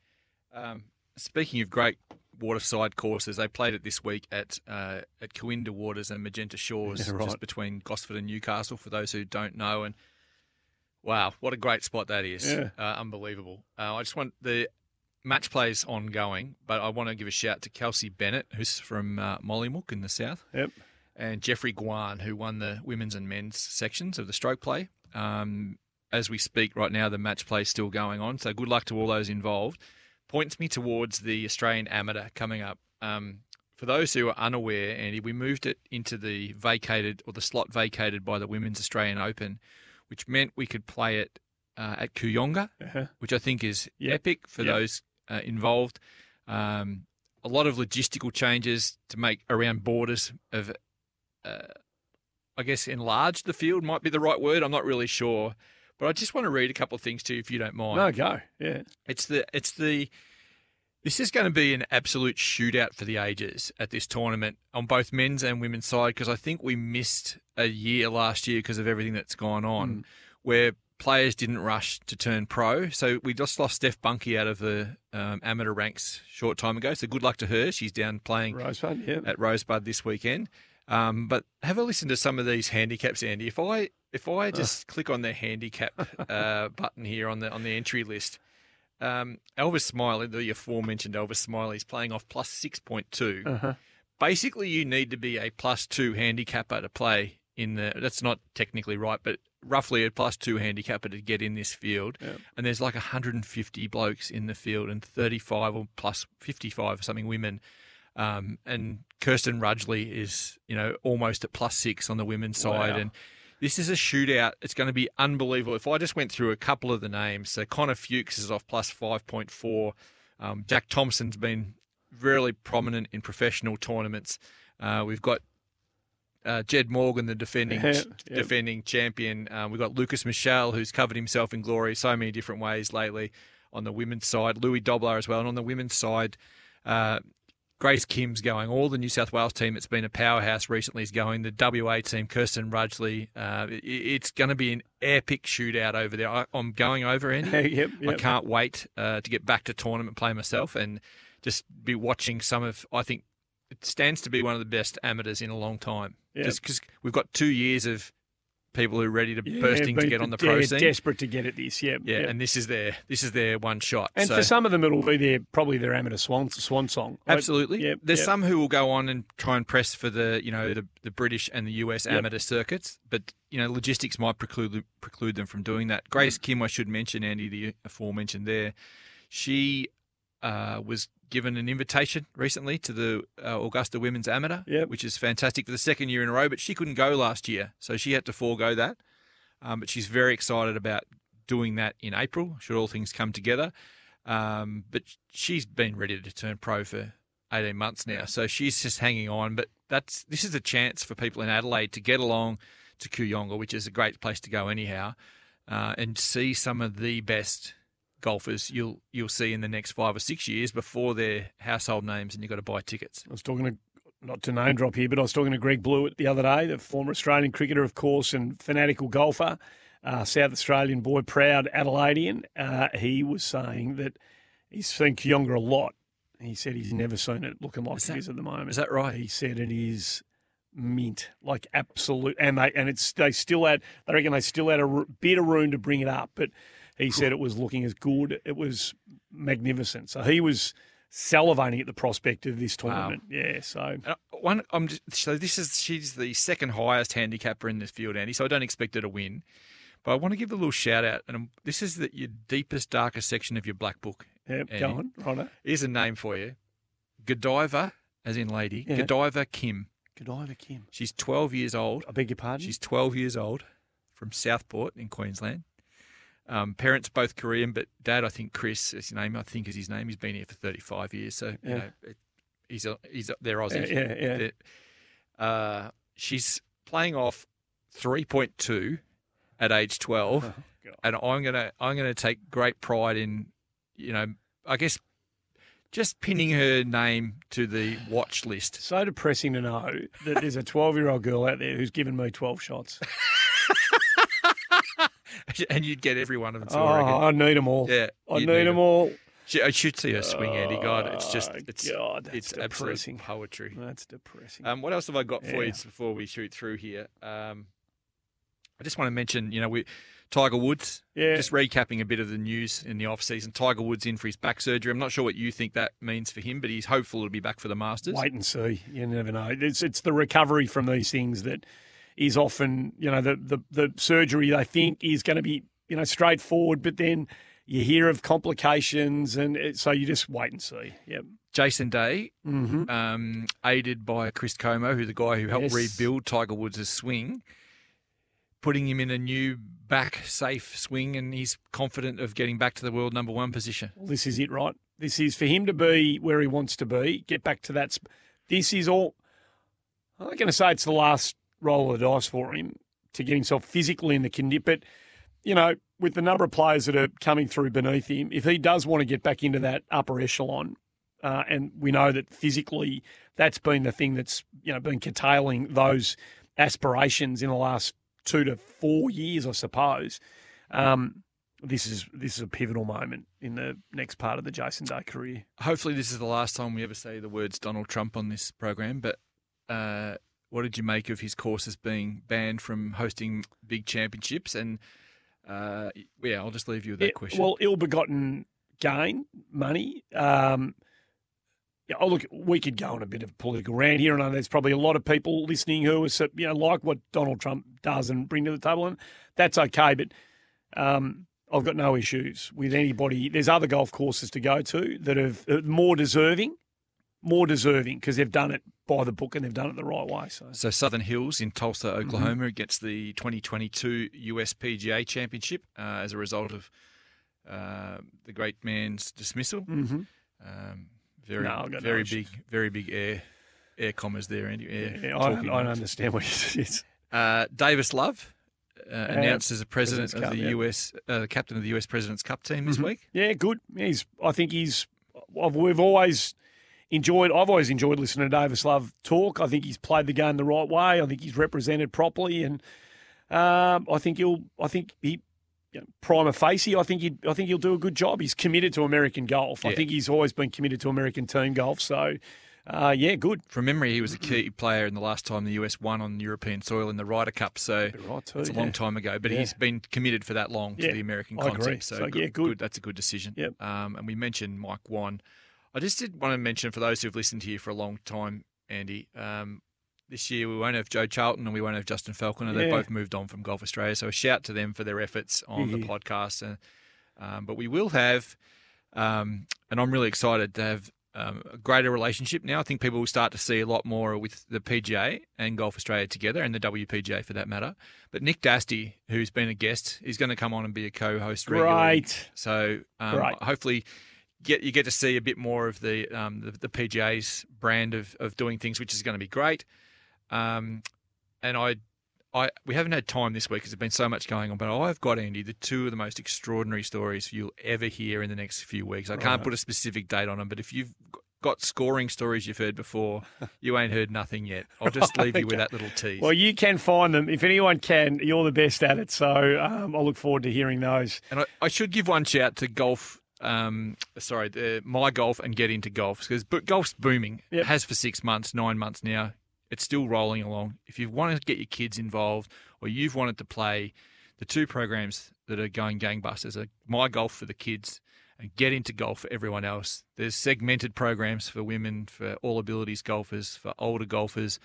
Speaker 1: Speaking of great waterside courses, they played it this week at uh, at Kooindah Waters and Magenta Shores,
Speaker 3: Yeah, right.
Speaker 1: just between Gosford and Newcastle. For those who don't know, and wow, what a great spot that is!
Speaker 3: Yeah.
Speaker 1: Uh, unbelievable. Uh, I just want the match plays ongoing, but I want to give a shout to Kelsey Bennett, who's from uh, Mollymook in the south
Speaker 3: Yep.
Speaker 1: and Jeffrey Guan, who won the women's and men's sections of the stroke play. Um, as we speak right now, the match play is still going on. So good luck to all those involved. Points me towards the Australian Amateur coming up. Um, for those who are unaware, Andy, we moved it into the vacated or the slot vacated by the Women's Australian Open, which meant we could play it uh, at Kooyonga,
Speaker 3: Uh-huh.
Speaker 1: which I think is
Speaker 3: Yep.
Speaker 1: epic for
Speaker 3: Yep.
Speaker 1: those uh, involved. Um, a lot of logistical changes to make around borders of, uh, I guess, enlarge the field might be the right word. I'm not really sure, but I just want to read a couple of things to you if you don't mind.
Speaker 3: No, go. Yeah.
Speaker 1: It's the it's the this is going to be an absolute shootout for the ages at this tournament on both men's and women's side because I think we missed a year last year because of everything that's gone on, where players didn't rush to turn pro. So we just lost Steph Bunque out of the um, amateur ranks short time ago. So good luck to her. She's down playing
Speaker 3: Rosebud, yeah.
Speaker 1: at Rosebud this weekend. Um, but have a listen to some of these handicaps, Andy. If I if I just click on the handicap uh, button here on the on the entry list, um, Elvis Smylie, the aforementioned Elvis Smylie, is playing off plus six point two.
Speaker 3: Uh-huh.
Speaker 1: Basically, you need to be a plus two handicapper to play in the. That's not technically right, but roughly a plus two handicapper to get in this field.
Speaker 3: Yep.
Speaker 1: And there's like 150 blokes in the field and 35 or plus 55 or something women. Um, and Kirsten Rudgley is, you know, almost at plus six on the women's side. And This is a shootout. It's going to be unbelievable. If I just went through a couple of the names, so Connor Fuchs is off plus 5.4. Um, Jack Thompson's been really prominent in professional tournaments. Uh, we've got uh, Jed Morgan, the defending
Speaker 3: Yep.
Speaker 1: defending champion. Um, we've got Lukas Michel, who's covered himself in glory so many different ways lately on the women's side. Louis Dobbelaar as well. And on the women's side, uh, Grace Kim's going. All the New South Wales team that's been a powerhouse recently is going. The WA team, Kirsten Rudgley. Uh, it, it's going to be an epic shootout over there. I, I'm going over, Andy.
Speaker 3: yep,
Speaker 1: I can't wait uh, to get back to tournament play myself and just be watching some of. I think it stands to be one of the best amateurs in a long time.
Speaker 3: Yeah.
Speaker 1: Just because we've got two years of people who are ready to
Speaker 3: Yeah,
Speaker 1: bursting to get on the pro scene.
Speaker 3: desperate to get at this. Yeah,
Speaker 1: yeah, and this is their this is their one shot.
Speaker 3: And
Speaker 1: so,
Speaker 3: for some of them, it'll be their probably their amateur swan swan song.
Speaker 1: absolutely,
Speaker 3: Yep,
Speaker 1: there's some who will go on and try and press for the you know the, the British and the US amateur circuits, but you know logistics might preclude preclude them from doing that. Grace mm. Kim, I should mention, Andy, the aforementioned there, she uh, was given an invitation recently to the uh, Augusta Women's Amateur,
Speaker 3: Yep.
Speaker 1: which is fantastic for the second year in a row. But she couldn't go last year, so she had to forego that. Um, but she's very excited about doing that in April, should all things come together. Um, but she's been ready to turn pro for 18 months now, so she's just hanging on. But that's this is a chance for people in Adelaide to get along to Kooyonga, which is a great place to go anyhow, uh, and see some of the best golfers you'll you'll see in the next five or six years before they're household names, and you've got to buy tickets.
Speaker 3: I was talking to, not to name drop here, but I was talking to Greg Blewett the other day, the former Australian cricketer, of course, and fanatical golfer, uh, South Australian boy, proud Adelaidean. Uh, he was saying that he's seen Kooyonga a lot. He said he's never seen it looking like
Speaker 1: Is
Speaker 3: it
Speaker 1: that-
Speaker 3: is at the moment.
Speaker 1: is that right?
Speaker 3: He said it is mint, like absolute, and they and it's they still had. They reckon they still had a bit of room to bring it up, but he said it was looking as good. It was magnificent. So he was salivating at the prospect of this
Speaker 1: Wow.
Speaker 3: tournament. Yeah, so
Speaker 1: Uh, One, I'm just, so this is she's the second highest handicapper in this field, Andy. So I don't expect her to win, but I want to give a little shout out, and um, this is the, your deepest, darkest section of your black book.
Speaker 3: yeah,
Speaker 1: Andy.
Speaker 3: go on, Ronna.
Speaker 1: Here's a name for you, Godiva, as in lady,
Speaker 3: Yeah.
Speaker 1: Godiva Kim.
Speaker 3: Godiva Kim.
Speaker 1: She's 12 years old.
Speaker 3: I beg your pardon.
Speaker 1: She's 12 years old from Southport in Queensland. Um, parents both Korean, but dad, I think Chris, is his name. I think is his name. He's been here for 35 years, so you know it, he's a, he's a, they're Aussie.
Speaker 3: Yeah, yeah, yeah.
Speaker 1: They're- Uh, she's playing off 3.2 at age 12,
Speaker 3: Oh,
Speaker 1: and I'm gonna I'm gonna take great pride in, you know, I guess just pinning her name to the watch list.
Speaker 3: so depressing to know that there's a 12 year old girl out there who's given me 12 shots.
Speaker 1: and you'd get every one of them.
Speaker 3: Oh,
Speaker 1: I.
Speaker 3: I need them all.
Speaker 1: Yeah,
Speaker 3: I need
Speaker 1: need
Speaker 3: them
Speaker 1: 'em.
Speaker 3: all.
Speaker 1: She- I should see her swing, Andy. God, it's just
Speaker 3: Oh,
Speaker 1: it's
Speaker 3: God,
Speaker 1: it's
Speaker 3: depressing.
Speaker 1: absolute poetry.
Speaker 3: That's depressing.
Speaker 1: Um, what else have I got for
Speaker 3: Yeah.
Speaker 1: you before we shoot through here? Um, I just want to mention, you know, we Tiger Woods.
Speaker 3: Yeah.
Speaker 1: Just recapping a bit of the news in the off season. Tiger Woods in for his back surgery. I'm not sure what you think that means for him, but he's hopeful to be back for the Masters.
Speaker 3: Wait and see. You never know. It's it's the recovery from these things that is often, you know, the the, the surgery they think is going to be, you know, straightforward, but then you hear of complications, and it, so you just wait and see. Yep.
Speaker 1: Jason Day,
Speaker 3: Mm-hmm.
Speaker 1: um, aided by Chris Como, who the guy who helped
Speaker 3: Yes.
Speaker 1: rebuild Tiger Woods' swing, putting him in a new back safe swing, and he's confident of getting back to the world number one position.
Speaker 3: Well, this is it, right? This is for him to be where he wants to be. Get back to that. sp- This is all. I'm not going to say it's the last roll of the dice for him to get himself physically in the condition, but you know, with the number of players that are coming through beneath him, if he does want to get back into that upper echelon, uh, and we know that physically that's been the thing that's you know been curtailing those aspirations in the last two to four years, I suppose. Um, this is this is a pivotal moment in the next part of the Jason Day career.
Speaker 1: Hopefully, this is the last time we ever say the words Donald Trump on this program. But uh, what did you make of his courses being banned from hosting big championships? And uh, yeah, I'll just leave you with that
Speaker 3: Yeah,
Speaker 1: question.
Speaker 3: Well, ill-begotten gain, money. Um, yeah, oh, look, we could go on a bit of a political rant here, and there's probably a lot of people listening who are, you know, like what Donald Trump does and bring to the table, and that's okay. But um, I've got no issues with anybody. There's other golf courses to go to that are more deserving more deserving because they've done it by the book and they've done it the right way. So,
Speaker 1: So Southern Hills in Tulsa, Oklahoma, gets the 2022 US PGA Championship uh, as a result of uh, the great man's dismissal.
Speaker 3: Mhm.
Speaker 1: Um, very,
Speaker 3: No, I've no
Speaker 1: very big, very big air, air commas there, Andy. Air
Speaker 3: yeah, I,
Speaker 1: talking
Speaker 3: I don't understand what it is.
Speaker 1: Uh, Davis Love uh, announced as the president
Speaker 3: President's
Speaker 1: of
Speaker 3: Cup,
Speaker 1: the
Speaker 3: yeah.
Speaker 1: US, uh, the captain of the US President's Cup team this
Speaker 3: Mhm.
Speaker 1: week.
Speaker 3: Yeah, good. He's. I think he's. I've, we've always enjoyed. I've always enjoyed listening to Davis Love talk. I think he's played the game the right way. I think he's represented properly, and um, I think he'll. I think he. You know, prima facie, I think he. I think he'll do a good job. He's committed to American golf. I think he's always been committed to American team golf. So, uh, yeah, good.
Speaker 1: From memory, he was a key player in the last time the US won on European soil in the Ryder Cup. So
Speaker 3: right too.
Speaker 1: it's a
Speaker 3: yeah.
Speaker 1: long time ago, but
Speaker 3: Yeah.
Speaker 1: he's been committed for that long to
Speaker 3: Yeah,
Speaker 1: the American concept. So,
Speaker 3: So,
Speaker 1: good,
Speaker 3: yeah, good.
Speaker 1: That's a good decision.
Speaker 3: Yep.
Speaker 1: Um, and we mentioned Mike Wan. I just did want to mention for those who've listened here for a long time, Andy. Um, this year we won't have Joe Charlton and we won't have Justin Falconer. They've both moved on from Golf Australia. So a shout to them for their efforts on the podcast. And, um, but we will have, um, and I'm really excited to have um, a greater relationship now. I think people will start to see a lot more with the PGA and Golf Australia together, and the WPGA for that matter. But Nick Dastey, who's been a guest, is going to come on and be a co-host regularly.
Speaker 3: Great.
Speaker 1: So um,
Speaker 3: Great.
Speaker 1: hopefully, get you get to see a bit more of the um, the, the PGA's brand of, of doing things, which is going to be great. Um, and I, I we haven't had time this week because there's been so much going on. But I've got Andy the two of the most extraordinary stories you'll ever hear in the next few weeks. I can't put a specific date on them, but if you've got scoring stories you've heard before, you ain't heard nothing yet. I'll just leave you with that little tease.
Speaker 3: Well, you can find them. If anyone can, you're the best at it. So um, I look forward to hearing those.
Speaker 1: And I, I should give one shout to golf. Um, sorry, the, my golf and get into golf because but golf's booming.
Speaker 3: Yep.
Speaker 1: It has for six months, nine months now. It's still rolling along. If you want to get your kids involved or you've wanted to play, the two programs that are going gangbusters are My Golf for the kids and Get Into Golf for everyone else. There's segmented programs for women, for all abilities golfers, for older golfers.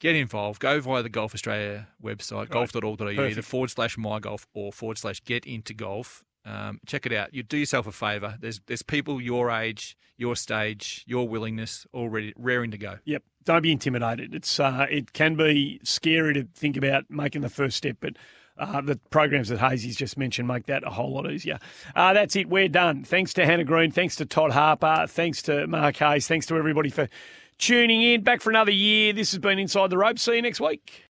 Speaker 1: Get involved. Go via the Golf Australia website, golf.org.au, either forward slash my golf or forward slash get into golf. Um, check it out. You do yourself a favour. There's there's people your age, your stage, your willingness already raring to go.
Speaker 3: Yep. Don't be intimidated. It's uh, it can be scary to think about making the first step, but uh, the programs that Hazy's just mentioned make that a whole lot easier. Uh, that's it. We're done. Thanks to Hannah Green. Thanks to Todd Harper. Thanks to Mark Hayes. Thanks to everybody for tuning in. Back for another year. This has been Inside the Rope. See you next week.